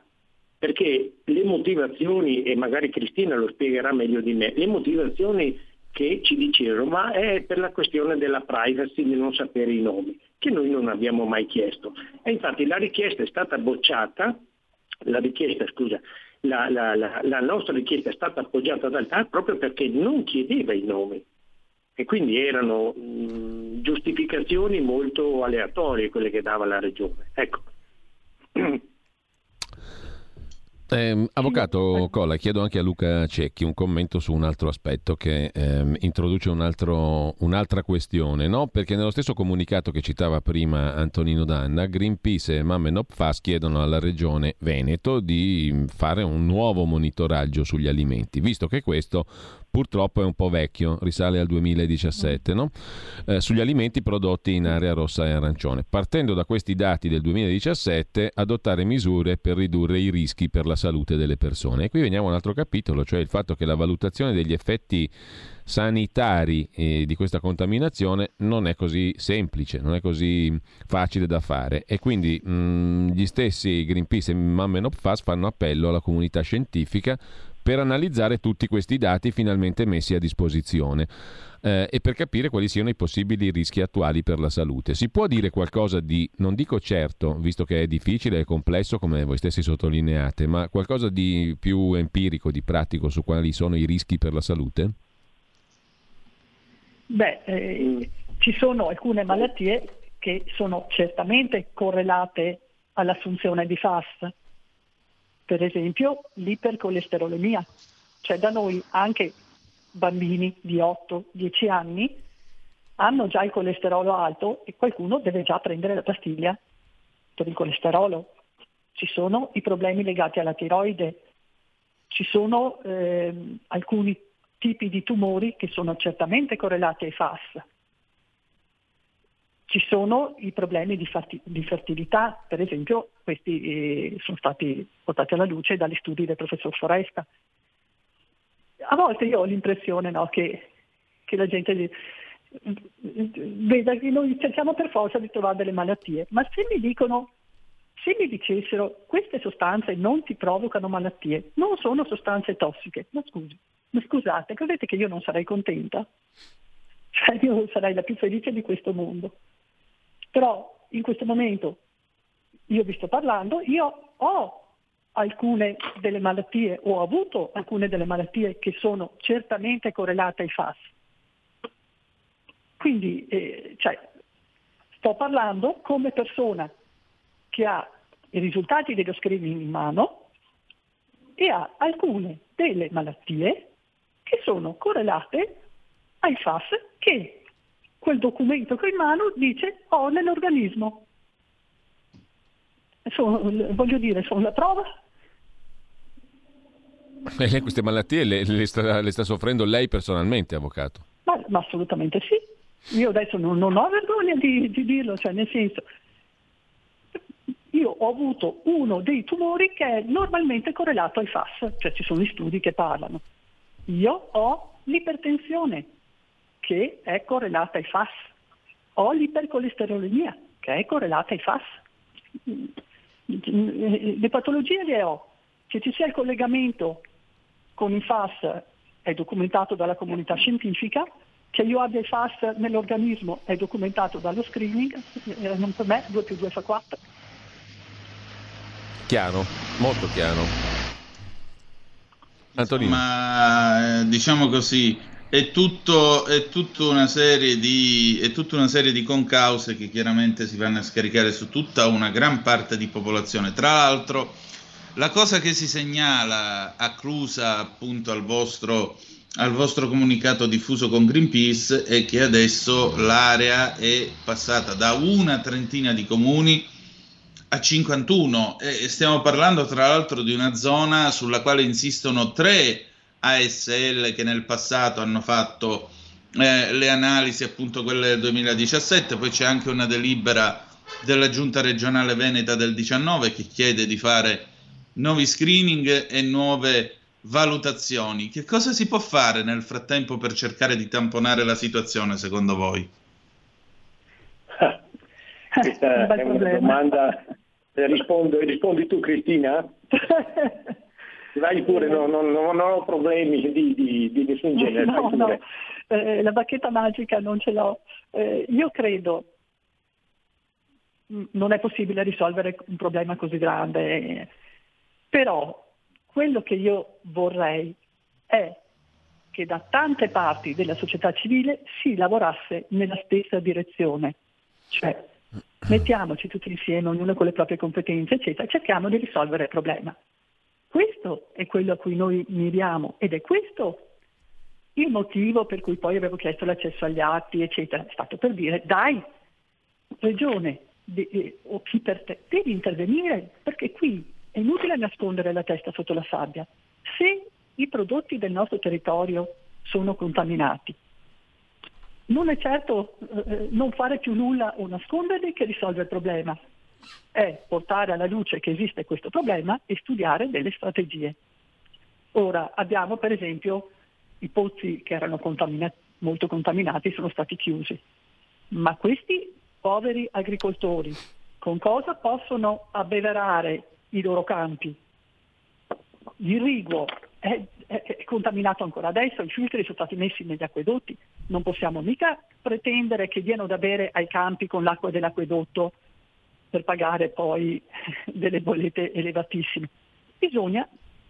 perché le motivazioni, e magari Cristina lo spiegherà meglio di me, le motivazioni che ci dicevano, ma è per la questione della privacy di non sapere i nomi, che noi non abbiamo mai chiesto. E infatti la richiesta è stata bocciata, la richiesta, scusa, la, la, la, la nostra richiesta è stata appoggiata dal TAR proprio perché non chiedeva i nomi e quindi erano mh, giustificazioni molto aleatorie quelle che dava la regione. Ecco. Eh, avvocato Colla, chiedo anche a Luca Cecchi un commento su un altro aspetto che ehm, introduce un altro, un'altra questione, no? perché nello stesso comunicato che citava prima Antonino Danna, Greenpeace e Mammenop Fas chiedono alla regione Veneto di fare un nuovo monitoraggio sugli alimenti, visto che questo purtroppo è un po' vecchio, risale al 2017, no? eh, sugli alimenti prodotti in area rossa e arancione. Partendo da questi dati del 2017, adottare misure per ridurre i rischi per la salute delle persone. E qui veniamo a un altro capitolo, cioè il fatto che la valutazione degli effetti sanitari eh, di questa contaminazione non è così semplice, non è così facile da fare e quindi mh, gli stessi Greenpeace e Mammenopfas fanno appello alla comunità scientifica per analizzare tutti questi dati finalmente messi a disposizione eh, e per capire quali siano i possibili rischi attuali per la salute. Si può dire qualcosa di, non dico certo, visto che è difficile e complesso come voi stessi sottolineate, ma qualcosa di più empirico, di pratico su quali sono i rischi per la salute? Beh, eh, ci sono alcune malattie che sono certamente correlate all'assunzione di FAST, per esempio l'ipercolesterolemia, cioè da noi anche bambini di 8-10 anni hanno già il colesterolo alto e qualcuno deve già prendere la pastiglia per il colesterolo. Ci sono i problemi legati alla tiroide, ci sono eh, alcuni tipi di tumori che sono certamente correlati ai FAS. Ci sono i problemi di, fatti, di fertilità, per esempio questi eh, sono stati portati alla luce dagli studi del professor Foresta. A volte io ho l'impressione no, che, che, la gente veda che noi cerchiamo per forza di trovare delle malattie, ma se mi dicono, se mi dicessero queste sostanze non ti provocano malattie, non sono sostanze tossiche, ma scusi, ma scusate, credete che io non sarei contenta? Cioè io sarei la più felice di questo mondo. Però in questo momento io vi sto parlando, io ho alcune delle malattie, ho avuto alcune delle malattie che sono certamente correlate ai FAS. Quindi eh, cioè, sto parlando come persona che ha i risultati dello screening in mano e ha alcune delle malattie che sono correlate ai FAS che quel documento che ho in mano dice ho nell'organismo. Sono, voglio dire, sono la prova. E lei queste malattie le, le, sta, le, sta, soffrendo lei personalmente, avvocato? Ma, ma assolutamente sì. Io adesso non, non ho vergogna di, di dirlo, cioè nel senso, io ho avuto uno dei tumori che è normalmente correlato ai FAS, cioè ci sono gli studi che parlano. Io ho l'ipertensione che è correlata ai FAS, ho l'ipercolesterolemia che è correlata ai FAS. Le patologie le ho, che ci sia il collegamento con i FAS è documentato dalla comunità scientifica, che io abbia i FAS nell'organismo è documentato dallo screening, eh, non per me 2 più 2 fa 4. Chiaro, molto chiaro. Antonino. Ma eh, diciamo così, è, tutto, è, tutta una serie di, è tutta una serie di concause che chiaramente si vanno a scaricare su tutta una gran parte di popolazione. Tra l'altro, La cosa che si segnala acclusa appunto al vostro, al vostro comunicato diffuso con Greenpeace è che adesso l'area è passata da una trentina di comuni a 51 e stiamo parlando tra l'altro di una zona sulla quale insistono tre ASL che nel passato hanno fatto eh, le analisi appunto quelle del 2017, poi c'è anche una delibera della giunta regionale veneta del 19 che chiede di fare nuovi screening e nuove valutazioni. Che cosa si può fare nel frattempo per cercare di tamponare la situazione, secondo voi? Questa è una domanda. Rispondo, rispondi tu, Cristina? Vai pure, no, no, no, non ho problemi di, di, di nessun genere. No, no. Eh, la bacchetta magica non ce l'ho. Eh, io credo non è possibile risolvere un problema così grande però quello che io vorrei è che da tante parti della società civile si lavorasse nella stessa direzione. Cioè, mettiamoci tutti insieme, ognuno con le proprie competenze, eccetera, e cerchiamo di risolvere il problema. Questo è quello a cui noi miriamo ed è questo il motivo per cui poi avevo chiesto l'accesso agli atti, eccetera. È stato per dire, dai, regione de, o chi per te, devi intervenire perché qui è inutile nascondere la testa sotto la sabbia. Se i prodotti del nostro territorio sono contaminati, non è certo eh, non fare più nulla o nasconderli che risolve il problema, è portare alla luce che esiste questo problema e studiare delle strategie. Ora abbiamo per esempio i pozzi che erano contamina- molto contaminati sono stati chiusi, ma questi poveri agricoltori con cosa possono abbeverare i loro campi. L'irriguo è, è, è, contaminato ancora adesso, i filtri sono stati messi negli acquedotti, non possiamo mica pretendere che diano da bere ai campi con l'acqua dell'acquedotto per pagare poi delle bollette elevatissime. Bisogna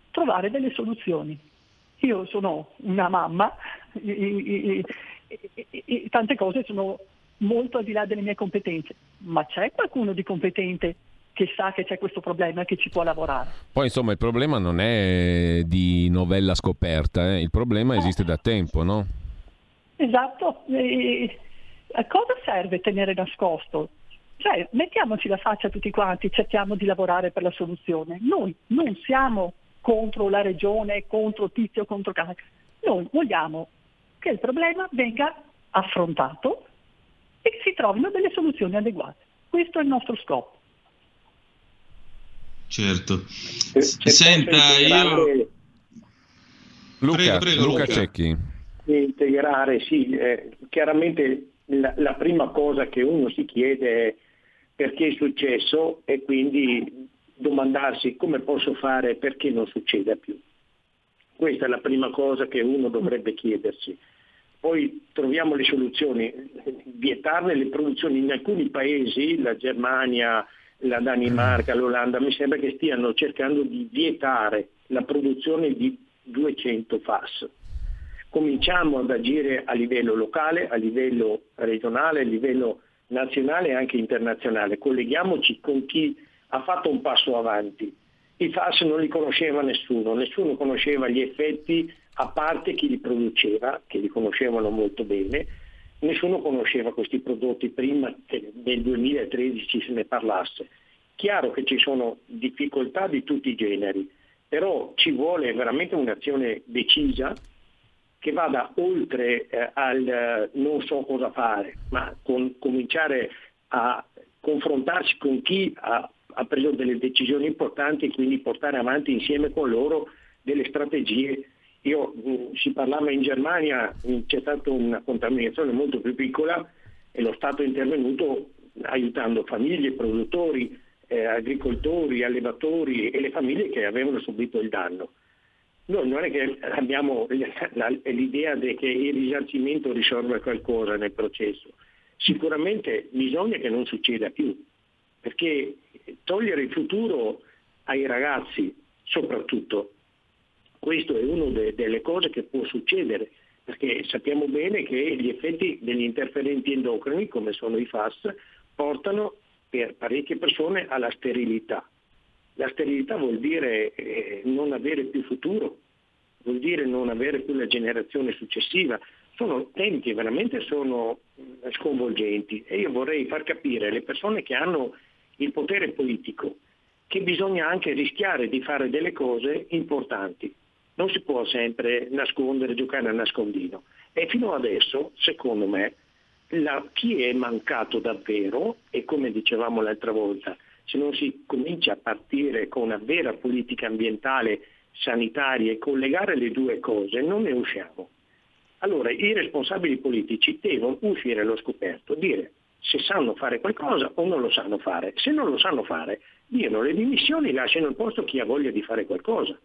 trovare delle soluzioni. Io sono una mamma e, e, e, tante cose sono molto al di là delle mie competenze, ma c'è qualcuno di competente che sa che c'è questo problema e che ci può lavorare. Poi insomma il problema non è di novella scoperta, eh? il problema esiste da tempo, no? Esatto, e a cosa serve tenere nascosto? Cioè, mettiamoci la faccia tutti quanti, cerchiamo di lavorare per la soluzione. Noi non siamo contro la regione, contro tizio, contro cane. Noi vogliamo che il problema venga affrontato e che si trovino delle soluzioni adeguate. Questo è il nostro scopo. Certo. Se, se Senta, io... Luca, prego, prego, Luca, Luca Cecchi. Integrare, sì, eh, chiaramente la, la, prima cosa che uno si chiede è perché è successo e quindi domandarsi come posso fare perché non succeda più. Questa è la prima cosa che uno dovrebbe chiedersi. Poi troviamo le soluzioni, vietarne le produzioni in alcuni paesi, la Germania, la Danimarca, l'Olanda, mi sembra che stiano cercando di vietare la produzione di 200 FAS. Cominciamo ad agire a livello locale, a livello regionale, a livello nazionale e anche internazionale. Colleghiamoci con chi ha fatto un passo avanti. I FAS non li conosceva nessuno, nessuno conosceva gli effetti a parte chi li produceva, che li conoscevano molto bene, nessuno conosceva questi prodotti prima che nel 2013 se ne parlasse. Chiaro che ci sono difficoltà di tutti i generi, però ci vuole veramente un'azione decisa che vada oltre eh, al eh, non so cosa fare, ma con, cominciare a confrontarsi con chi ha, ha preso delle decisioni importanti e quindi portare avanti insieme con loro delle strategie io, mm, si parlava in Germania, mm, c'è stata una contaminazione molto più piccola e lo Stato è intervenuto aiutando famiglie, produttori, eh, agricoltori, allevatori e le famiglie che avevano subito il danno. Noi non è che abbiamo l'idea che il risarcimento risolva qualcosa nel processo, sicuramente bisogna che non succeda più, perché togliere il futuro ai ragazzi soprattutto questo è una de- delle cose che può succedere, perché sappiamo bene che gli effetti degli interferenti endocrini, come sono i FAS, portano per parecchie persone alla sterilità. La sterilità vuol dire eh, non avere più futuro, vuol dire non avere più la generazione successiva. Sono temi che veramente sono eh, sconvolgenti e io vorrei far capire alle persone che hanno il potere politico che bisogna anche rischiare di fare delle cose importanti. Non si può sempre nascondere, giocare a nascondino. E fino adesso, secondo me, la, chi è mancato davvero, e come dicevamo l'altra volta, se non si comincia a partire con una vera politica ambientale, sanitaria e collegare le due cose, non ne usciamo. Allora i responsabili politici devono uscire allo scoperto, dire se sanno fare qualcosa o non lo sanno fare. Se non lo sanno fare, diano le dimissioni e lasciano il posto a chi ha voglia di fare qualcosa.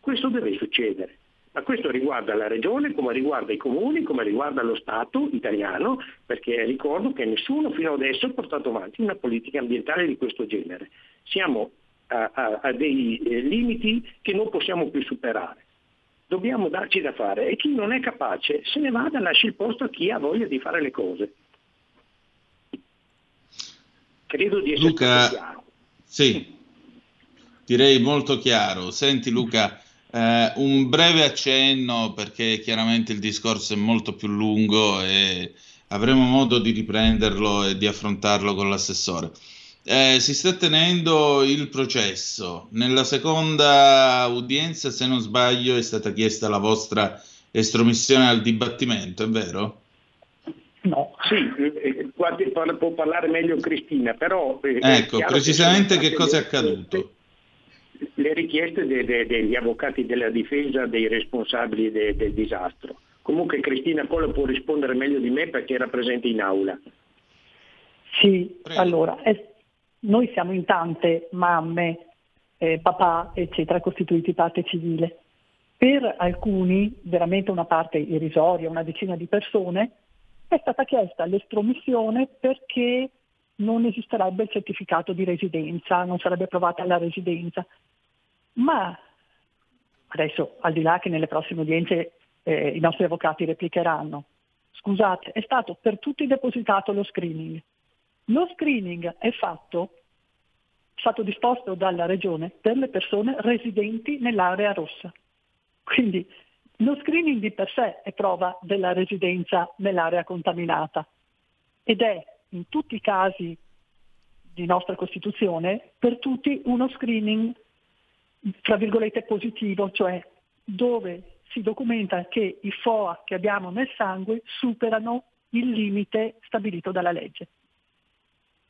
Questo deve succedere. Ma questo riguarda la regione, come riguarda i comuni, come riguarda lo Stato italiano, perché ricordo che nessuno fino adesso ha portato avanti una politica ambientale di questo genere. Siamo a, a, a dei eh, limiti che non possiamo più superare. Dobbiamo darci da fare e chi non è capace se ne vada, lasci il posto a chi ha voglia di fare le cose. Credo di essere Luca, chiaro. Sì, direi molto chiaro. Senti Luca, eh, un breve accenno perché chiaramente il discorso è molto più lungo e avremo modo di riprenderlo e di affrontarlo con l'assessore. Eh, si sta tenendo il processo. Nella seconda udienza, se non sbaglio, è stata chiesta la vostra estromissione al dibattimento, è vero? No, sì, eh, guardi, può parlare meglio Cristina, però... Eh, ecco, precisamente che, che cosa è accaduto? Le richieste de, de, degli avvocati della difesa dei responsabili de, del disastro. Comunque Cristina Colla può rispondere meglio di me perché era presente in aula. Sì, Prego. allora, eh, noi siamo in tante mamme, eh, papà, eccetera, costituiti parte civile. Per alcuni, veramente una parte irrisoria, una decina di persone, è stata chiesta l'estromissione perché non esisterebbe il certificato di residenza, non sarebbe approvata la residenza. Ma adesso, al di là che nelle prossime udienze eh, i nostri avvocati replicheranno, scusate, è stato per tutti depositato lo screening. Lo screening è fatto, è stato disposto dalla Regione per le persone residenti nell'area rossa. Quindi lo screening di per sé è prova della residenza nell'area contaminata ed è in tutti i casi di nostra Costituzione per tutti uno screening tra virgolette positivo, cioè dove si documenta che i FOA che abbiamo nel sangue superano il limite stabilito dalla legge.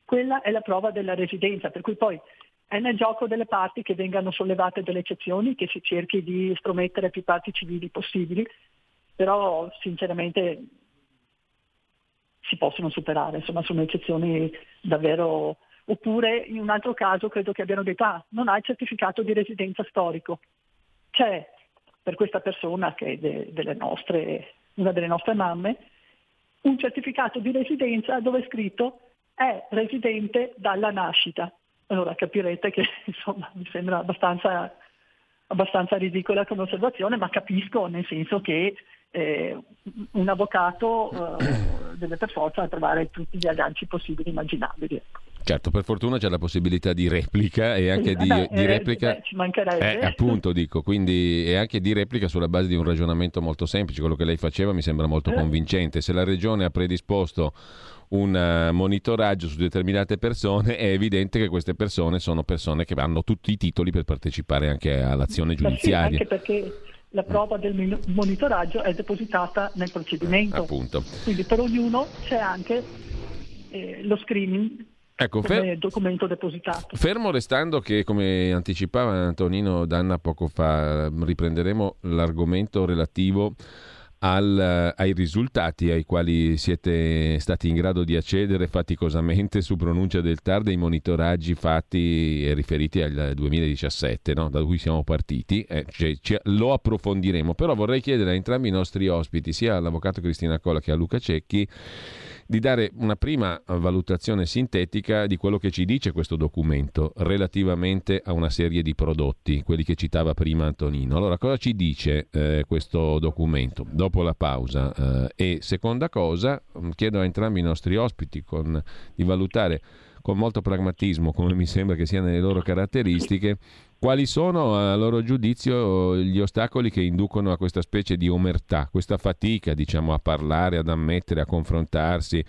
Quella è la prova della residenza, per cui poi è nel gioco delle parti che vengano sollevate delle eccezioni, che si cerchi di estromettere più parti civili possibili, però sinceramente si possono superare, insomma sono eccezioni davvero Oppure in un altro caso credo che abbiano detto ah, non ha il certificato di residenza storico. C'è per questa persona che è de- delle nostre, una delle nostre mamme un certificato di residenza dove è scritto è residente dalla nascita. Allora capirete che insomma, mi sembra abbastanza, abbastanza ridicola come osservazione, ma capisco nel senso che eh, un avvocato eh, deve per forza trovare tutti gli agganci possibili e immaginabili. Ecco. Certo, per fortuna c'è la possibilità di replica e anche di, Vabbè, di eh, replica. beh, ci mancherebbe. Eh, appunto, dico, quindi e anche di replica sulla base di un ragionamento molto semplice. Quello che lei faceva mi sembra molto Eh. convincente. Se la regione ha predisposto un eh, monitoraggio su determinate persone, è evidente che queste persone sono persone che hanno tutti i titoli per partecipare anche all'azione Ma sì, giudiziaria. anche perché la prova del monitoraggio è depositata nel procedimento. Appunto. Quindi per ognuno c'è anche eh, lo screening Ecco, fer- documento depositato. Fermo restando che, come anticipava Antonino Danna poco fa, riprenderemo l'argomento relativo al- ai risultati ai quali siete stati in grado di accedere faticosamente su pronuncia del TAR dei monitoraggi fatti e riferiti al 2017, no? da cui siamo partiti, Eh, cioè, ci- lo approfondiremo, però vorrei chiedere a entrambi i nostri ospiti, sia all'avvocato Cristina Cola che a Luca Cecchi, di dare una prima valutazione sintetica di quello che ci dice questo documento relativamente a una serie di prodotti, quelli che citava prima Antonino. Allora, cosa ci dice eh, questo documento? Dopo la pausa. eh, e seconda cosa, mh, chiedo a entrambi i nostri ospiti con- di valutare con molto pragmatismo, come mi sembra che sia nelle loro caratteristiche, quali sono a loro giudizio gli ostacoli che inducono a questa specie di omertà, questa fatica diciamo, a parlare, ad ammettere, a confrontarsi,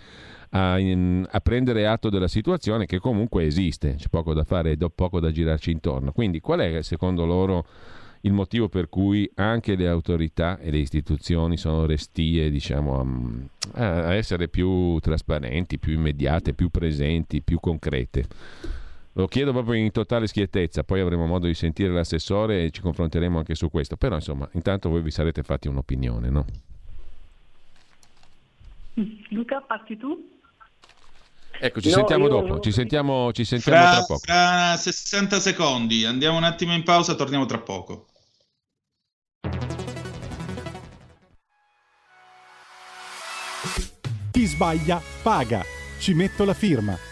a, in, a, prendere atto della situazione che comunque esiste, c'è poco da fare e poco da girarci intorno. Quindi qual è secondo loro il motivo per cui anche le autorità e le istituzioni sono restie diciamo, a, a essere più trasparenti, più immediate, più presenti, più concrete? Lo chiedo proprio in totale schiettezza, poi avremo modo di sentire l'assessore e ci confronteremo anche su questo. Però insomma, intanto voi vi sarete fatti un'opinione, no? Luca, parti tu? Ecco, ci no, sentiamo dopo, ci sentiamo, ci sentiamo fra, tra poco. Fra 60 secondi, andiamo un attimo in pausa, torniamo tra poco. Chi sbaglia paga. Ci metto la firma.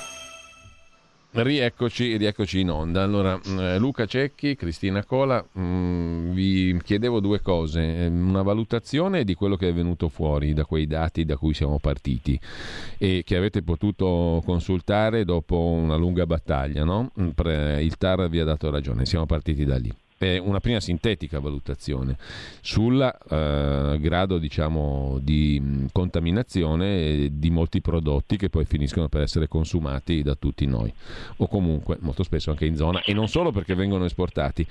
Rieccoci, rieccoci in onda. Allora, eh, Luca Cecchi, Cristina Cola, mh, mm, vi chiedevo due cose, ehm, una valutazione di quello che è venuto fuori da quei dati da cui siamo partiti e che avete potuto consultare dopo una lunga battaglia, no? Mm, il TAR vi ha dato ragione, siamo partiti da lì una prima sintetica valutazione sul eh, grado diciamo, di contaminazione di molti prodotti che poi finiscono per essere consumati da tutti noi o comunque molto spesso anche in zona e non solo perché vengono esportati.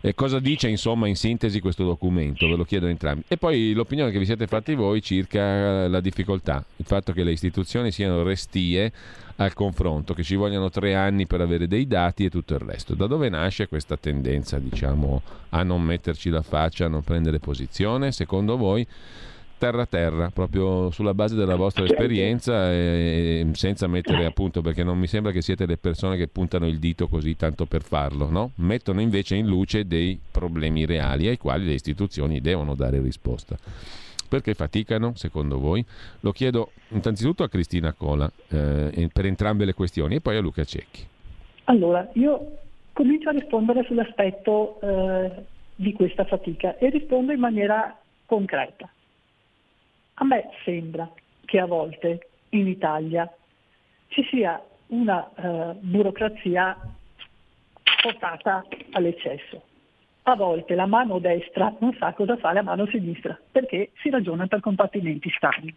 E cosa dice insomma in sintesi questo documento? Ve lo chiedo entrambi. E poi l'opinione che vi siete fatti voi circa la difficoltà, il fatto che le istituzioni siano restie al confronto, che ci vogliano tre anni per avere dei dati e tutto il resto. Da dove nasce questa tendenza, diciamo, a non metterci la faccia, a non prendere posizione? Secondo voi? terra terra, proprio sulla base della vostra esperienza e senza mettere appunto, perché non mi sembra che siete le persone che puntano il dito così tanto per farlo, no? Mettono invece in luce dei problemi reali ai quali le istituzioni devono dare risposta. Perché faticano, secondo voi? Lo chiedo innanzitutto a Cristina Cola eh, per entrambe le questioni e poi a Luca Cecchi. Allora, io comincio a rispondere sull'aspetto eh, di questa fatica e rispondo in maniera concreta. A me sembra che a volte in Italia ci sia una eh, burocrazia portata all'eccesso a volte la mano destra non sa cosa fa la mano sinistra, perché si ragiona per compartimenti stagni.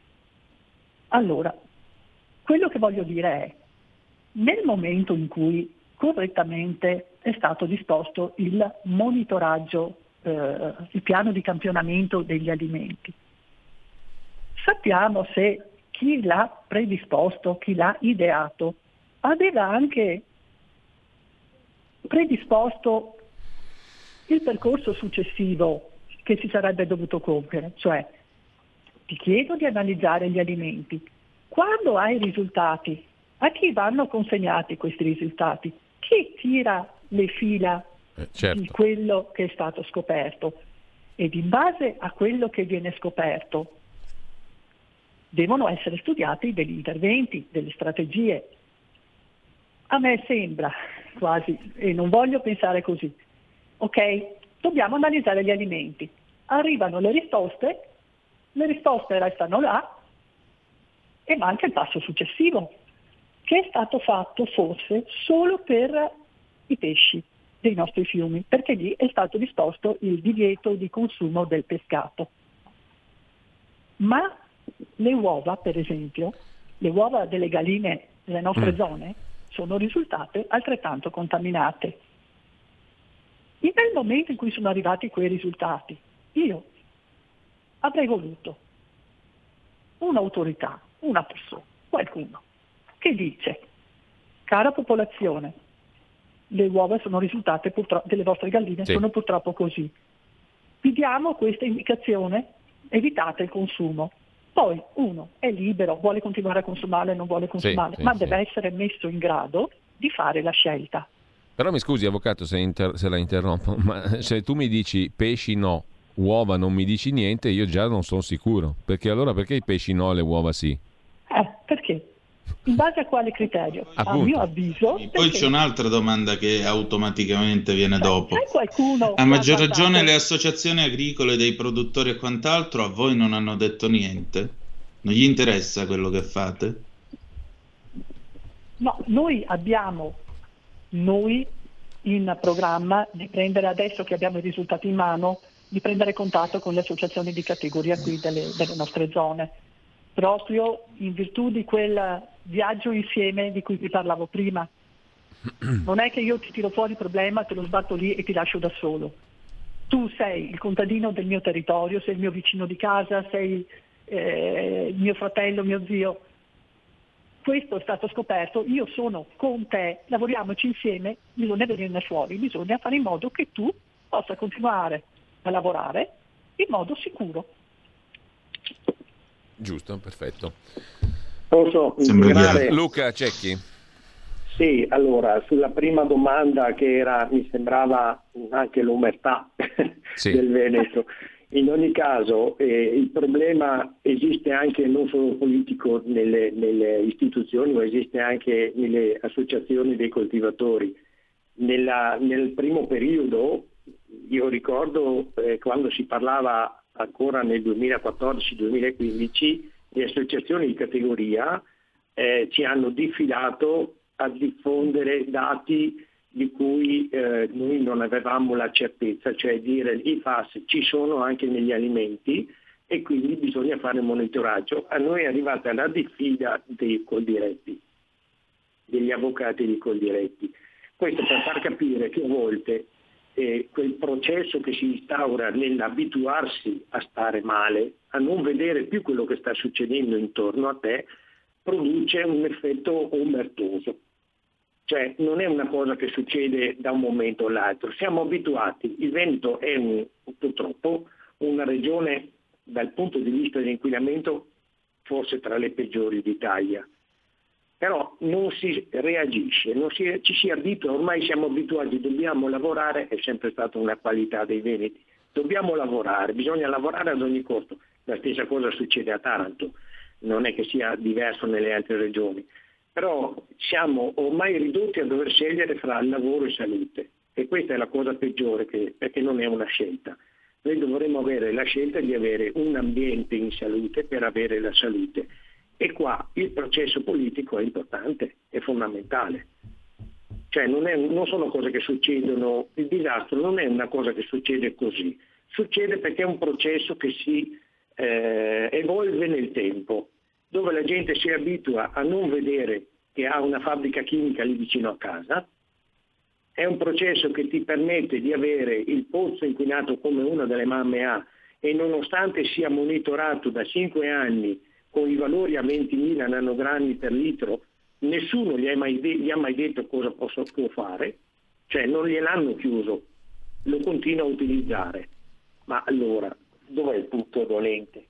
Allora, quello che voglio dire è, nel momento in cui correttamente è stato disposto il monitoraggio, eh, il piano di campionamento degli alimenti, sappiamo se chi l'ha predisposto, chi l'ha ideato, aveva anche predisposto il percorso successivo che si sarebbe dovuto compiere, cioè ti chiedo di analizzare gli alimenti. Quando hai risultati, a chi vanno consegnati questi risultati? Chi tira le fila Eh, certo. di quello che è stato scoperto? Ed in base a quello che viene scoperto devono essere studiati degli interventi, delle strategie. A me sembra quasi, e non voglio pensare così, ok, dobbiamo analizzare gli alimenti. Arrivano le risposte, le risposte restano là e manca il passo successivo, che è stato fatto forse solo per i pesci dei nostri fiumi, perché lì è stato disposto il divieto di consumo del pescato. Ma le uova, per esempio, le uova delle galline nelle nostre Mm. zone sono risultate altrettanto contaminate. E nel momento in cui sono arrivati quei risultati, io avrei voluto un'autorità, una persona, qualcuno, che dice, cara popolazione, le uova sono risultate purtroppo, delle vostre galline Sì. sono purtroppo così. Vi diamo questa indicazione, evitate il consumo. Poi uno è libero, vuole continuare a consumare, non vuole consumare, sì, ma sì. deve essere messo in grado di fare la scelta. Però mi scusi, avvocato, se, inter- se la interrompo, ma se tu mi dici pesci no, uova non mi dici niente, io già non sono sicuro. Perché allora perché i pesci no e le uova sì? Eh, perché? In base a quale criterio? A Appunto. mio avviso, Poi perché c'è un'altra domanda che automaticamente viene dopo. c'è qualcuno A maggior ragione le associazioni agricole dei produttori e quant'altro a voi non hanno detto niente? Non gli interessa quello che fate? No, noi abbiamo noi in programma di prendere adesso che abbiamo i risultati in mano, di prendere contatto con le associazioni di categoria qui delle, delle nostre zone, proprio in virtù di quel viaggio insieme di cui vi parlavo prima. Non è che io ti tiro fuori il problema, te lo sbatto lì e ti lascio da solo. Tu sei il contadino del mio territorio, sei il mio vicino di casa, sei eh, mio fratello, mio zio. Questo è stato scoperto, io sono con te, lavoriamoci insieme, bisogna venirne fuori, bisogna fare in modo che tu possa continuare a lavorare in modo sicuro. Giusto, perfetto. Posso integrare? Luca Cecchi. Sì, allora, sulla prima domanda che era, mi sembrava anche l'umertà del Veneto. In ogni caso, eh, il problema esiste anche non solo politico nelle, nelle istituzioni, ma esiste anche nelle associazioni dei coltivatori. Nella- nel primo periodo, io ricordo eh, quando si parlava ancora nel 2014-2015, le associazioni di categoria eh, ci hanno diffidato a diffondere dati di cui eh, noi non avevamo la certezza, cioè dire i FAS ci sono anche negli alimenti e quindi bisogna fare monitoraggio. A noi è arrivata la diffida dei coldiretti, degli avvocati di coldiretti. Questo per far capire che a volte eh, quel processo che si instaura nell'abituarsi a stare male, a non vedere più quello che sta succedendo intorno a te, produce un effetto omertoso. Cioè non è una cosa che succede da un momento all'altro, siamo abituati, il Veneto è un- purtroppo una regione dal punto di vista dell'inquinamento forse tra le peggiori d'Italia, però non si reagisce, non si- ci si abitua, ormai siamo abituati, dobbiamo lavorare, è sempre stata una qualità dei Veneti, dobbiamo lavorare, bisogna lavorare ad ogni costo, la stessa cosa succede a Taranto, non è che sia diverso nelle altre regioni, però siamo ormai ridotti a dover scegliere fra lavoro e salute e questa è la cosa peggiore che- perché non è una scelta. Noi dovremmo avere la scelta di avere un ambiente in salute per avere la salute e qua il processo politico è importante, è fondamentale. Cioè non, è- non sono cose che succedono, il disastro non è una cosa che succede così, succede perché è un processo che si eh, evolve nel tempo, dove la gente si abitua a non vedere che ha una fabbrica chimica lì vicino a casa, è un processo che ti permette di avere il pozzo inquinato come una delle mamme ha e nonostante sia monitorato da 5 anni con i valori a 20.000 nanogrammi per litro, nessuno gli ha mai, de- gli ha mai detto cosa posso- può fare, cioè non gliel'hanno chiuso, lo continua a utilizzare. Ma allora, dov'è il punto dolente?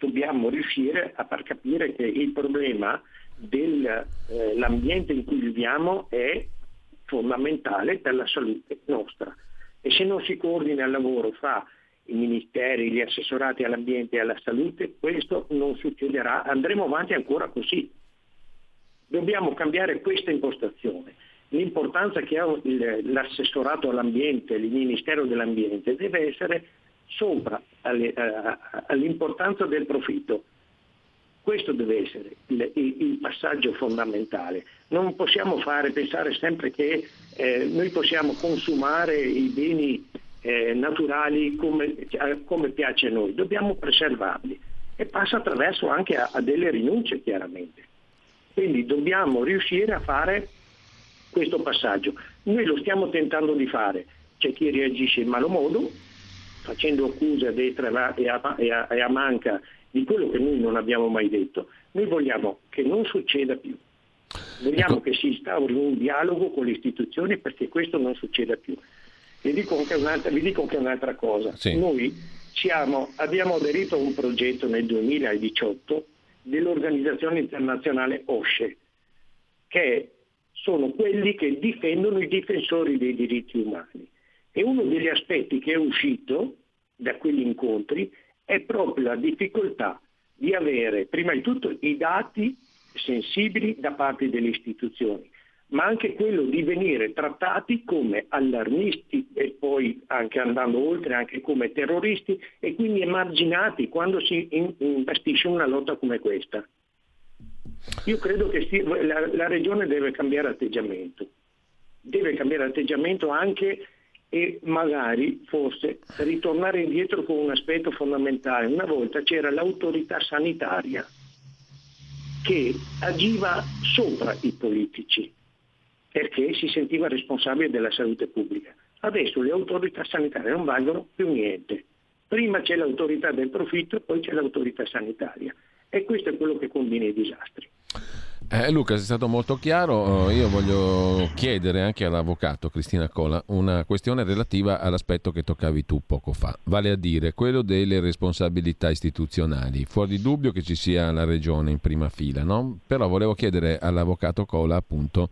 Dobbiamo riuscire a far capire che il problema dell'ambiente eh, in cui viviamo è fondamentale per la salute nostra e se non si coordina il lavoro fra i ministeri, gli assessorati all'ambiente e alla salute, questo non succederà, andremo avanti ancora così. Dobbiamo cambiare questa impostazione. L'importanza che ha l'assessorato all'ambiente, il Ministero dell'Ambiente, deve essere sopra all'importanza del profitto. Questo deve essere il, il, passaggio fondamentale. Non possiamo fare, pensare sempre che eh, noi possiamo consumare i beni eh, naturali come, eh, come, piace a noi, dobbiamo preservarli e passa attraverso anche a, a delle rinunce chiaramente. Quindi dobbiamo riuscire a fare questo passaggio. Noi lo stiamo tentando di fare, c'è chi reagisce in malo modo, facendo accuse a destra e a, e, a, e a manca di quello che noi non abbiamo mai detto. Noi vogliamo che non succeda più. Vogliamo ecco. che si instauri un dialogo con le istituzioni perché questo non succeda più. Vi dico anche un'altra, dico anche un'altra cosa. Sì. Noi siamo, abbiamo aderito a un progetto nel 2018 dell'organizzazione internazionale OSCE, che sono quelli che difendono i difensori dei diritti umani. E uno degli aspetti che è uscito da quegli incontri è proprio la difficoltà di avere prima di tutto i dati sensibili da parte delle istituzioni ma anche quello di venire trattati come allarmisti e poi anche andando oltre anche come terroristi e quindi emarginati quando si investisce una lotta come questa. Io credo che la, la Regione deve cambiare atteggiamento, deve cambiare atteggiamento anche e magari forse ritornare indietro con un aspetto fondamentale. Una volta c'era l'autorità sanitaria che agiva sopra i politici perché si sentiva responsabile della salute pubblica. Adesso le autorità sanitarie non valgono più niente. Prima c'è l'autorità del profitto e poi c'è l'autorità sanitaria. E questo è quello che combina i disastri. Eh, Luca, sei stato molto chiaro. Eh, io voglio chiedere anche all'avvocato Cristina Cola una questione relativa all'aspetto che toccavi tu poco fa, vale a dire quello delle responsabilità istituzionali. Fuori dubbio che ci sia la regione in prima fila, no? Però volevo chiedere all'avvocato Cola appunto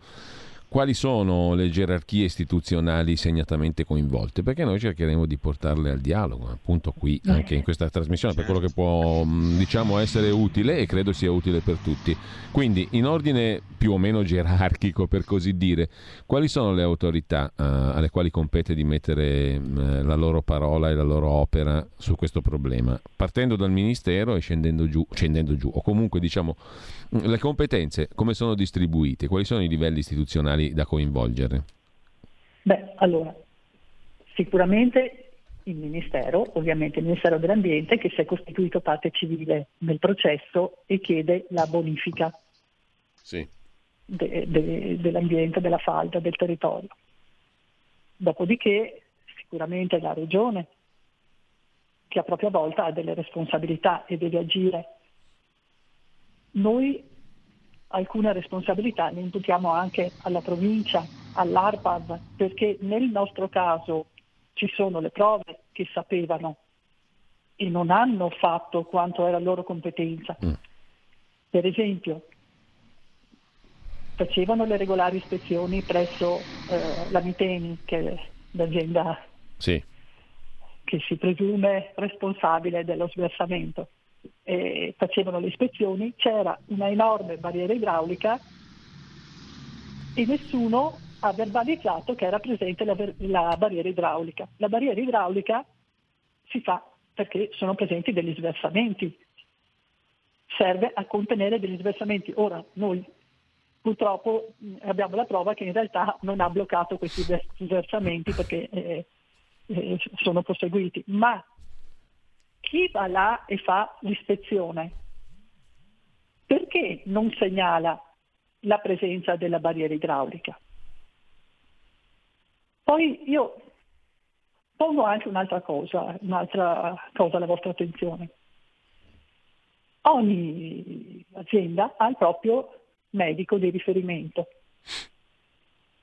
quali sono le gerarchie istituzionali segnatamente coinvolte, perché noi cercheremo di portarle al dialogo, appunto qui anche in questa trasmissione, per quello che può diciamo essere utile e credo sia utile per tutti. Quindi in ordine più o meno gerarchico, per così dire, quali sono le autorità uh, alle quali compete di mettere uh, la loro parola e la loro opera su questo problema, partendo dal Ministero e scendendo giù, scendendo giù o comunque diciamo le competenze come sono distribuite? Quali sono i livelli istituzionali da coinvolgere? Beh, allora, sicuramente il Ministero, ovviamente il Ministero dell'Ambiente, che si è costituito parte civile nel processo e chiede la bonifica sì. de, de, dell'ambiente, della falda, del territorio. Dopodiché sicuramente la Regione, che a propria volta ha delle responsabilità e deve agire noi alcune responsabilità le imputiamo anche alla provincia, all'ARPAV, perché nel nostro caso ci sono le prove che sapevano e non hanno fatto quanto era loro competenza. Mm. Per esempio, facevano le regolari ispezioni presso eh, la Miteni, che è l'azienda sì. che si presume responsabile dello sversamento eh, facevano le ispezioni, c'era una enorme barriera idraulica e nessuno ha verbalizzato che era presente la, la barriera idraulica. La barriera idraulica si fa perché sono presenti degli sversamenti, serve a contenere degli sversamenti. Ora noi purtroppo abbiamo la prova che in realtà non ha bloccato questi sversamenti perché eh, eh, sono proseguiti, ma chi va là e fa l'ispezione, perché non segnala la presenza della barriera idraulica? Poi io pongo anche un'altra cosa, un'altra cosa alla vostra attenzione. Ogni azienda ha il proprio medico di riferimento.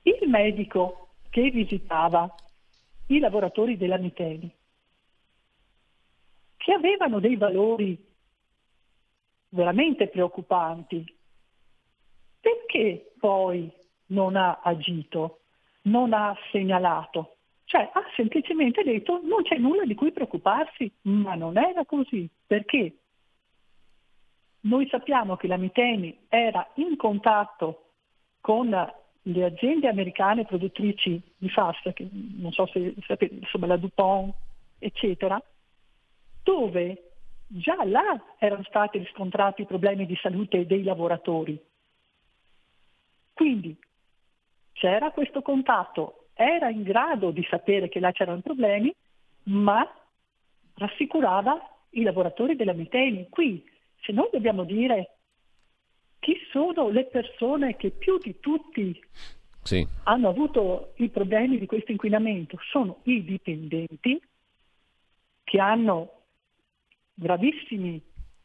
Il medico che visitava i lavoratori della Miteni che avevano dei valori veramente preoccupanti, perché poi non ha agito, non ha segnalato? Cioè ha semplicemente detto non c'è nulla di cui preoccuparsi, ma non era così. Perché? Noi sappiamo che la Miteni era in contatto con le aziende americane produttrici di FAS, che non so se sapete, insomma la DuPont, eccetera, dove già là erano stati riscontrati problemi di salute dei lavoratori. Quindi c'era questo contatto, era in grado di sapere che là c'erano problemi, ma rassicurava i lavoratori della Miteni. Qui, se noi dobbiamo dire chi sono le persone che più di tutti sì. hanno avuto i problemi di questo inquinamento, sono i dipendenti che hanno gravissimi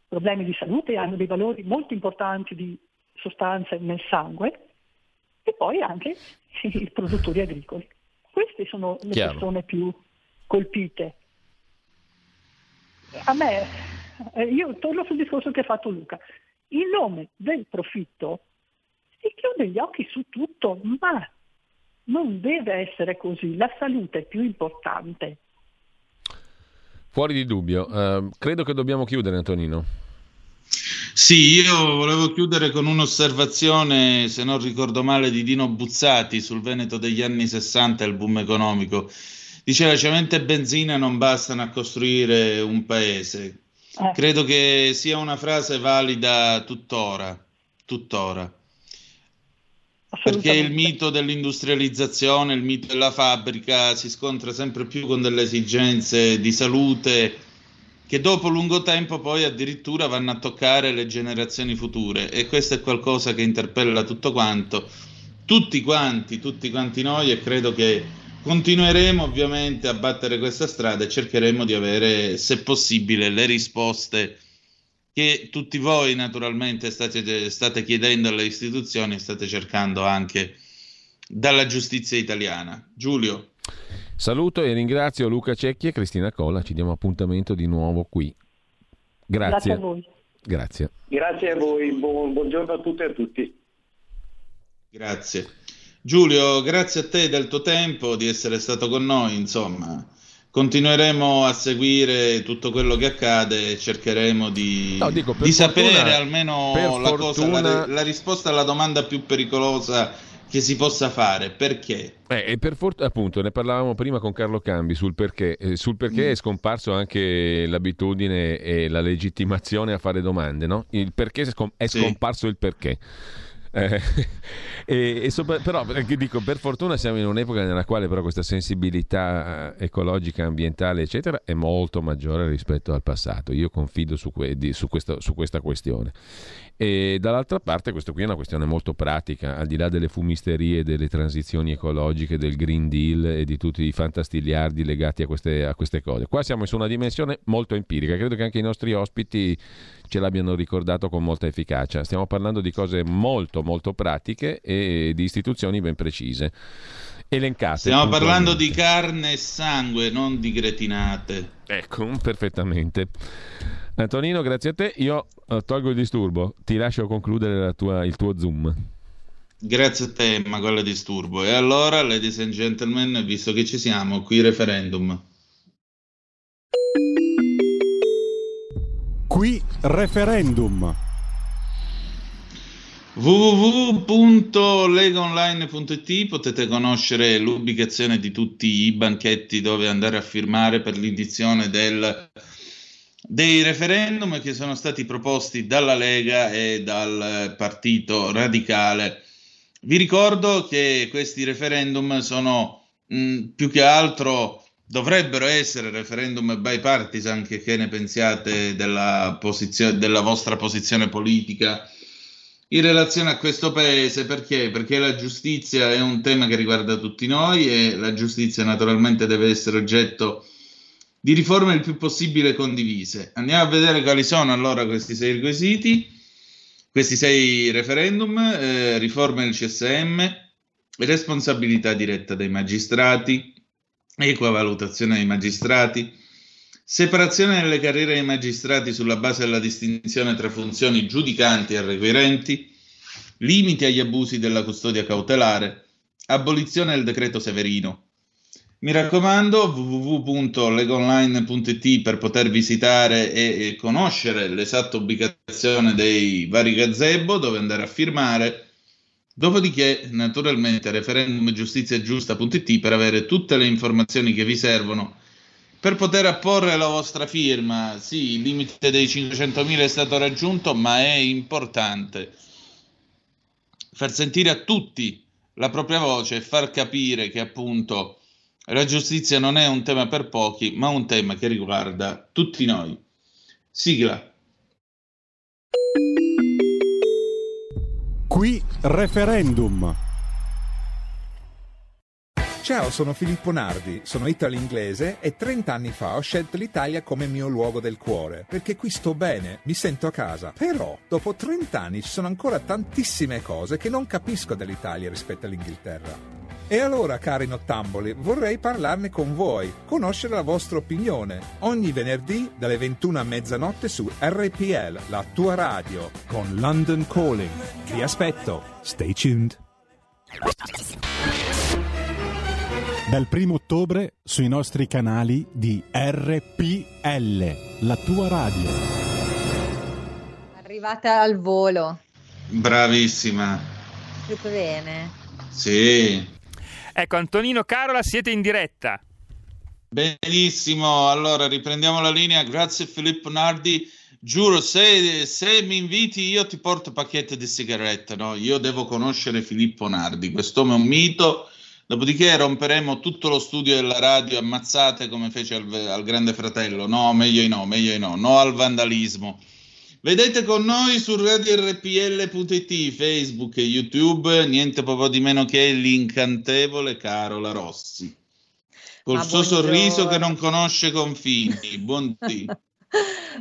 problemi di salute, hanno dei valori molto importanti di sostanze nel sangue e poi anche i produttori agricoli. Queste sono le Chiaro. persone più colpite. A me, eh, io torno sul discorso che ha fatto Luca, in nome del profitto si chiude gli occhi su tutto, ma non deve essere così, la salute è più importante. Fuori di dubbio, uh, credo che dobbiamo chiudere Antonino. Sì, io volevo chiudere con un'osservazione, se non ricordo male, di Dino Buzzati sul Veneto degli anni 60 il boom economico. Diceva cemento e benzina non bastano a costruire un paese. Eh. Credo che sia una frase valida tuttora, tuttora. Perché il mito dell'industrializzazione, il mito della fabbrica si scontra sempre più con delle esigenze di salute che dopo lungo tempo poi addirittura vanno a toccare le generazioni future. E questo è qualcosa che interpella tutto quanto, tutti quanti, tutti quanti noi e credo che continueremo ovviamente a battere questa strada e cercheremo di avere, se possibile, le risposte che tutti voi naturalmente state, state chiedendo alle istituzioni e state cercando anche dalla giustizia italiana. Giulio. Saluto e ringrazio Luca Cecchi e Cristina Colla, ci diamo appuntamento di nuovo qui. Grazie. Grazie a voi. Grazie. Grazie a voi, buon, buongiorno a tutte e a tutti. Grazie. Giulio, grazie a te del tuo tempo, di essere stato con noi, insomma continueremo a seguire tutto quello che accade e cercheremo di, no, dico, di fortuna, sapere almeno la, fortuna... cosa, la, la, risposta alla domanda più pericolosa che si possa fare. Perché? Eh, e per fortuna, appunto, ne parlavamo prima con Carlo Cambi sul perché. Eh, sul perché mm. è scomparso anche l'abitudine e la legittimazione a fare domande, no? Il perché è scomparso sì. il perché. Eh, e, e sopra, però dico, per fortuna siamo in un'epoca nella quale però questa sensibilità eh, ecologica, ambientale, eccetera, è molto maggiore rispetto al passato. Io confido su, que, di, su, questa, su questa questione. E dall'altra parte, questa qui è una questione molto pratica, al di là delle fumisterie, delle transizioni ecologiche, del Green Deal e di tutti i fantastiliardi legati a queste, a queste cose. Qua siamo su una dimensione molto empirica. Credo che anche i nostri ospiti ce l'abbiano ricordato con molta efficacia. Stiamo parlando di cose molto molto pratiche e di istituzioni ben precise. Elencate. Stiamo parlando di carne e sangue, non di gretinate. Ecco, perfettamente. Antonino, grazie a te. Io uh, tolgo il disturbo, ti lascio concludere tua, il tuo zoom. Grazie a te, ma quale disturbo. E allora, ladies and gentlemen, visto che ci siamo, qui referendum. Qui referendum www.legaonline.it potete conoscere l'ubicazione di tutti i banchetti dove andare a firmare per l'indizione del, dei referendum che sono stati proposti dalla Lega e dal Partito Radicale. Vi ricordo che questi referendum sono mh, più che altro dovrebbero essere referendum bipartisan, che, che ne pensiate della, posizio- della vostra posizione politica in relazione a questo paese, perché? Perché la giustizia è un tema che riguarda tutti noi e la giustizia naturalmente deve essere oggetto di riforme il più possibile condivise. Andiamo a vedere quali sono allora questi sei requisiti, questi sei referendum, eh, riforme del CSM, responsabilità diretta dei magistrati, equa valutazione dei magistrati, separazione delle carriere dei magistrati sulla base della distinzione tra funzioni giudicanti e requirenti, limiti agli abusi della custodia cautelare, abolizione del decreto Severino. Mi raccomando, www.legonline.it per poter visitare e, e conoscere l'esatta ubicazione dei vari gazebo dove andare a firmare. Dopodiché, naturalmente, referendumgiustiziagiusta.it per avere tutte le informazioni che vi servono per poter apporre la vostra firma. Sì, il limite dei 500.000 è stato raggiunto, ma è importante far sentire a tutti la propria voce e far capire che appunto la giustizia non è un tema per pochi, ma un tema che riguarda tutti noi. Sigla. Qui referendum. Ciao, sono Filippo Nardi, sono italo-inglese e 30 anni fa ho scelto l'Italia come mio luogo del cuore, perché qui sto bene, mi sento a casa. Però, dopo 30 anni ci sono ancora tantissime cose che non capisco dell'Italia rispetto all'Inghilterra. E allora, cari nottamboli, vorrei parlarne con voi, conoscere la vostra opinione. Ogni venerdì dalle 21 a mezzanotte su RPL, la tua radio, con London Calling. Vi aspetto. Stay tuned. Dal primo ottobre sui nostri canali di RPL, la tua radio. Arrivata al volo. Bravissima. Tutto bene? Sì. Ecco, Antonino Carola, siete in diretta. Benissimo, allora riprendiamo la linea. Grazie Filippo Nardi. Giuro, se, se mi inviti io ti porto pacchetti di sigarette, no? Io devo conoscere Filippo Nardi, quest'uomo è un mito. Dopodiché romperemo tutto lo studio della radio ammazzate come fece al, al Grande Fratello. No, meglio di no, meglio di no. No al vandalismo. Vedete con noi su radiorpl.it, Facebook e YouTube, niente proprio di meno che l'incantevole Carola Rossi. Col Ma suo buongiorno. sorriso che non conosce confini. Buondì.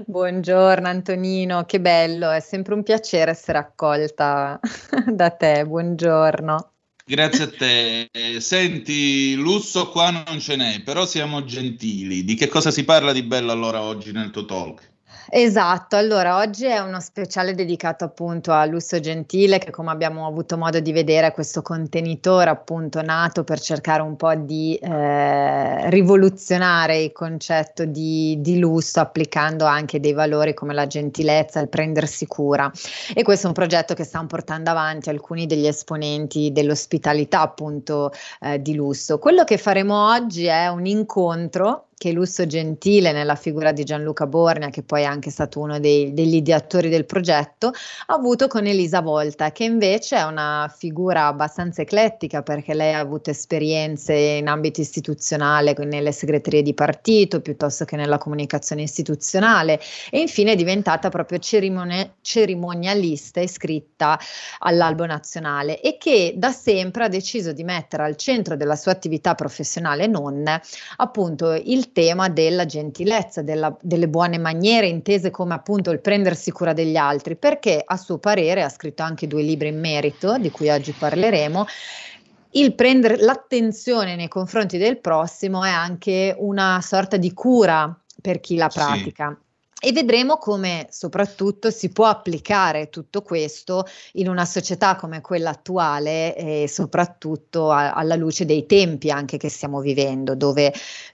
Buongiorno Antonino, che bello, è sempre un piacere essere accolta da te, buongiorno. Grazie a te. Senti, lusso qua non ce n'è, però siamo gentili. Di che cosa si parla di bello allora oggi nel tuo talk? Esatto, allora oggi è uno speciale dedicato appunto a Lusso Gentile che come abbiamo avuto modo di vedere è questo contenitore appunto nato per cercare un po' di eh, rivoluzionare il concetto di, di lusso applicando anche dei valori come la gentilezza, il prendersi cura e questo è un progetto che stanno portando avanti alcuni degli esponenti dell'ospitalità appunto eh, di lusso. Quello che faremo oggi è un incontro che Lusso Gentile, nella figura di Gianluca Borgna, che poi è anche stato uno dei, degli ideatori del progetto, ha avuto con Elisa Volta, che invece è una figura abbastanza eclettica perché lei ha avuto esperienze in ambito istituzionale, nelle segreterie di partito, piuttosto che nella comunicazione istituzionale, e infine è diventata proprio cerimone- cerimonialista iscritta all'Albo Nazionale e che da sempre ha deciso di mettere al centro della sua attività professionale non appunto il tema della gentilezza, della- delle buone maniere, intese come appunto il prendersi cura degli altri, perché a suo parere ha scritto anche due libri in merito, di cui oggi parleremo. Il prendere l'attenzione nei confronti del prossimo è anche una sorta di cura per chi la Sì. pratica. E vedremo come soprattutto si può applicare tutto questo in una società come quella attuale e soprattutto a- alla luce dei tempi anche che stiamo vivendo, dove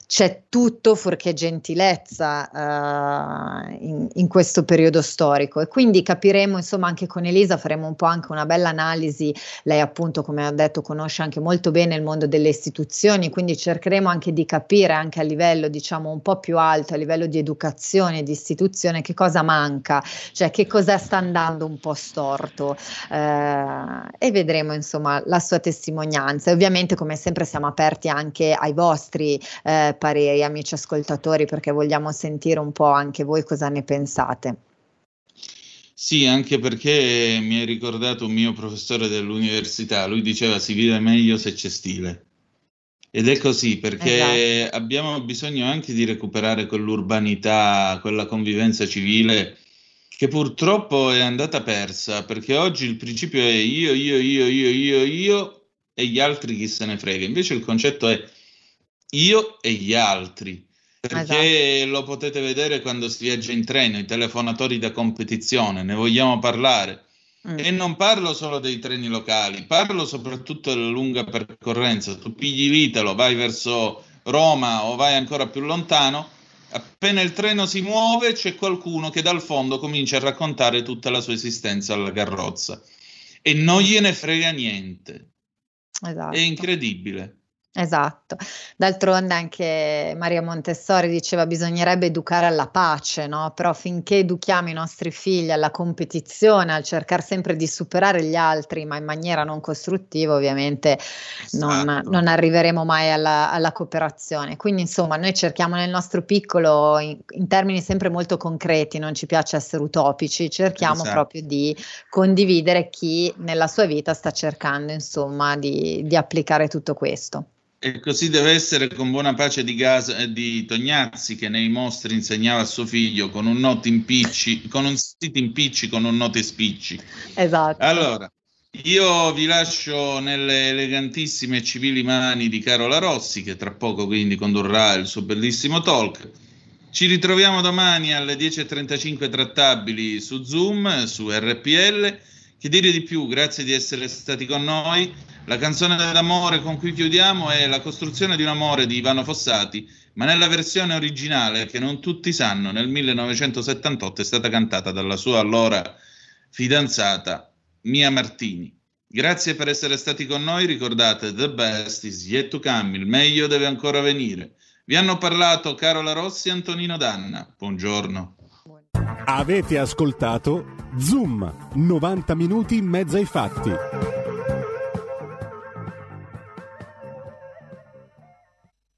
c'è tutto fuorché gentilezza eh, in, in questo periodo storico. E quindi capiremo insomma anche con Elisa faremo un po' anche una bella analisi. Lei appunto come ho detto conosce anche molto bene il mondo delle istituzioni quindi cercheremo anche di capire anche a livello diciamo un po' più alto a livello di educazione di istituzione che cosa manca cioè che cosa sta andando un po' storto. Eh, e vedremo insomma la sua testimonianza. E ovviamente come sempre siamo aperti anche ai vostri eh, pareri amici ascoltatori perché vogliamo sentire un po' anche voi cosa ne pensate Sì, anche perché mi hai ricordato un mio professore dell'università, lui diceva si vive meglio se c'è stile. Ed è così, perché abbiamo bisogno anche di recuperare quell'urbanità, quella convivenza civile che purtroppo è andata persa, perché oggi il principio è io, io, io, io, io, io e gli altri chi se ne frega. Invece il concetto è io e gli altri. perché esatto. lo potete vedere quando si viaggia in treno, i telefonatori da competizione, ne vogliamo parlare. Mm. E non parlo solo dei treni locali, parlo soprattutto della lunga percorrenza. Tu pigli l'Italo, vai verso Roma o vai ancora più lontano, appena il treno si muove c'è qualcuno che dal fondo comincia a raccontare tutta la sua esistenza alla carrozza e non gliene frega niente. Esatto. È incredibile. Esatto, d'altronde anche Maria Montessori diceva bisognerebbe educare alla pace, no? Però finché educhiamo i nostri figli alla competizione, al cercare sempre di superare gli altri, ma in maniera non costruttiva, ovviamente non, esatto. non arriveremo mai alla, alla, cooperazione. Quindi insomma noi cerchiamo nel nostro piccolo, in, in, termini sempre molto concreti, non ci piace essere utopici, cerchiamo esatto. proprio di condividere chi nella sua vita sta cercando insomma di, di applicare tutto questo. E così deve essere con buona pace di, Gas, di Tognazzi che nei mostri insegnava a suo figlio con un noto impicci, con un sito impicci, con un note spicci. Esatto. Allora, io vi lascio nelle elegantissime e civili mani di Carola Rossi, che tra poco quindi condurrà il suo bellissimo talk. Ci ritroviamo domani alle 10.35 trattabili su Zoom, su RPL. Che dire di più? Grazie di essere stati con noi. La canzone d'amore con cui chiudiamo è La costruzione di un amore di Ivano Fossati, ma nella versione originale che non tutti sanno, nel 1978 è stata cantata dalla sua allora fidanzata Mia Martini. Grazie per essere stati con noi, ricordate The best is yet to come, il meglio deve ancora venire. Vi hanno parlato Carola Rossi e Antonino Danna. Buongiorno. Avete ascoltato Zoom, 90 minuti in mezzo ai fatti.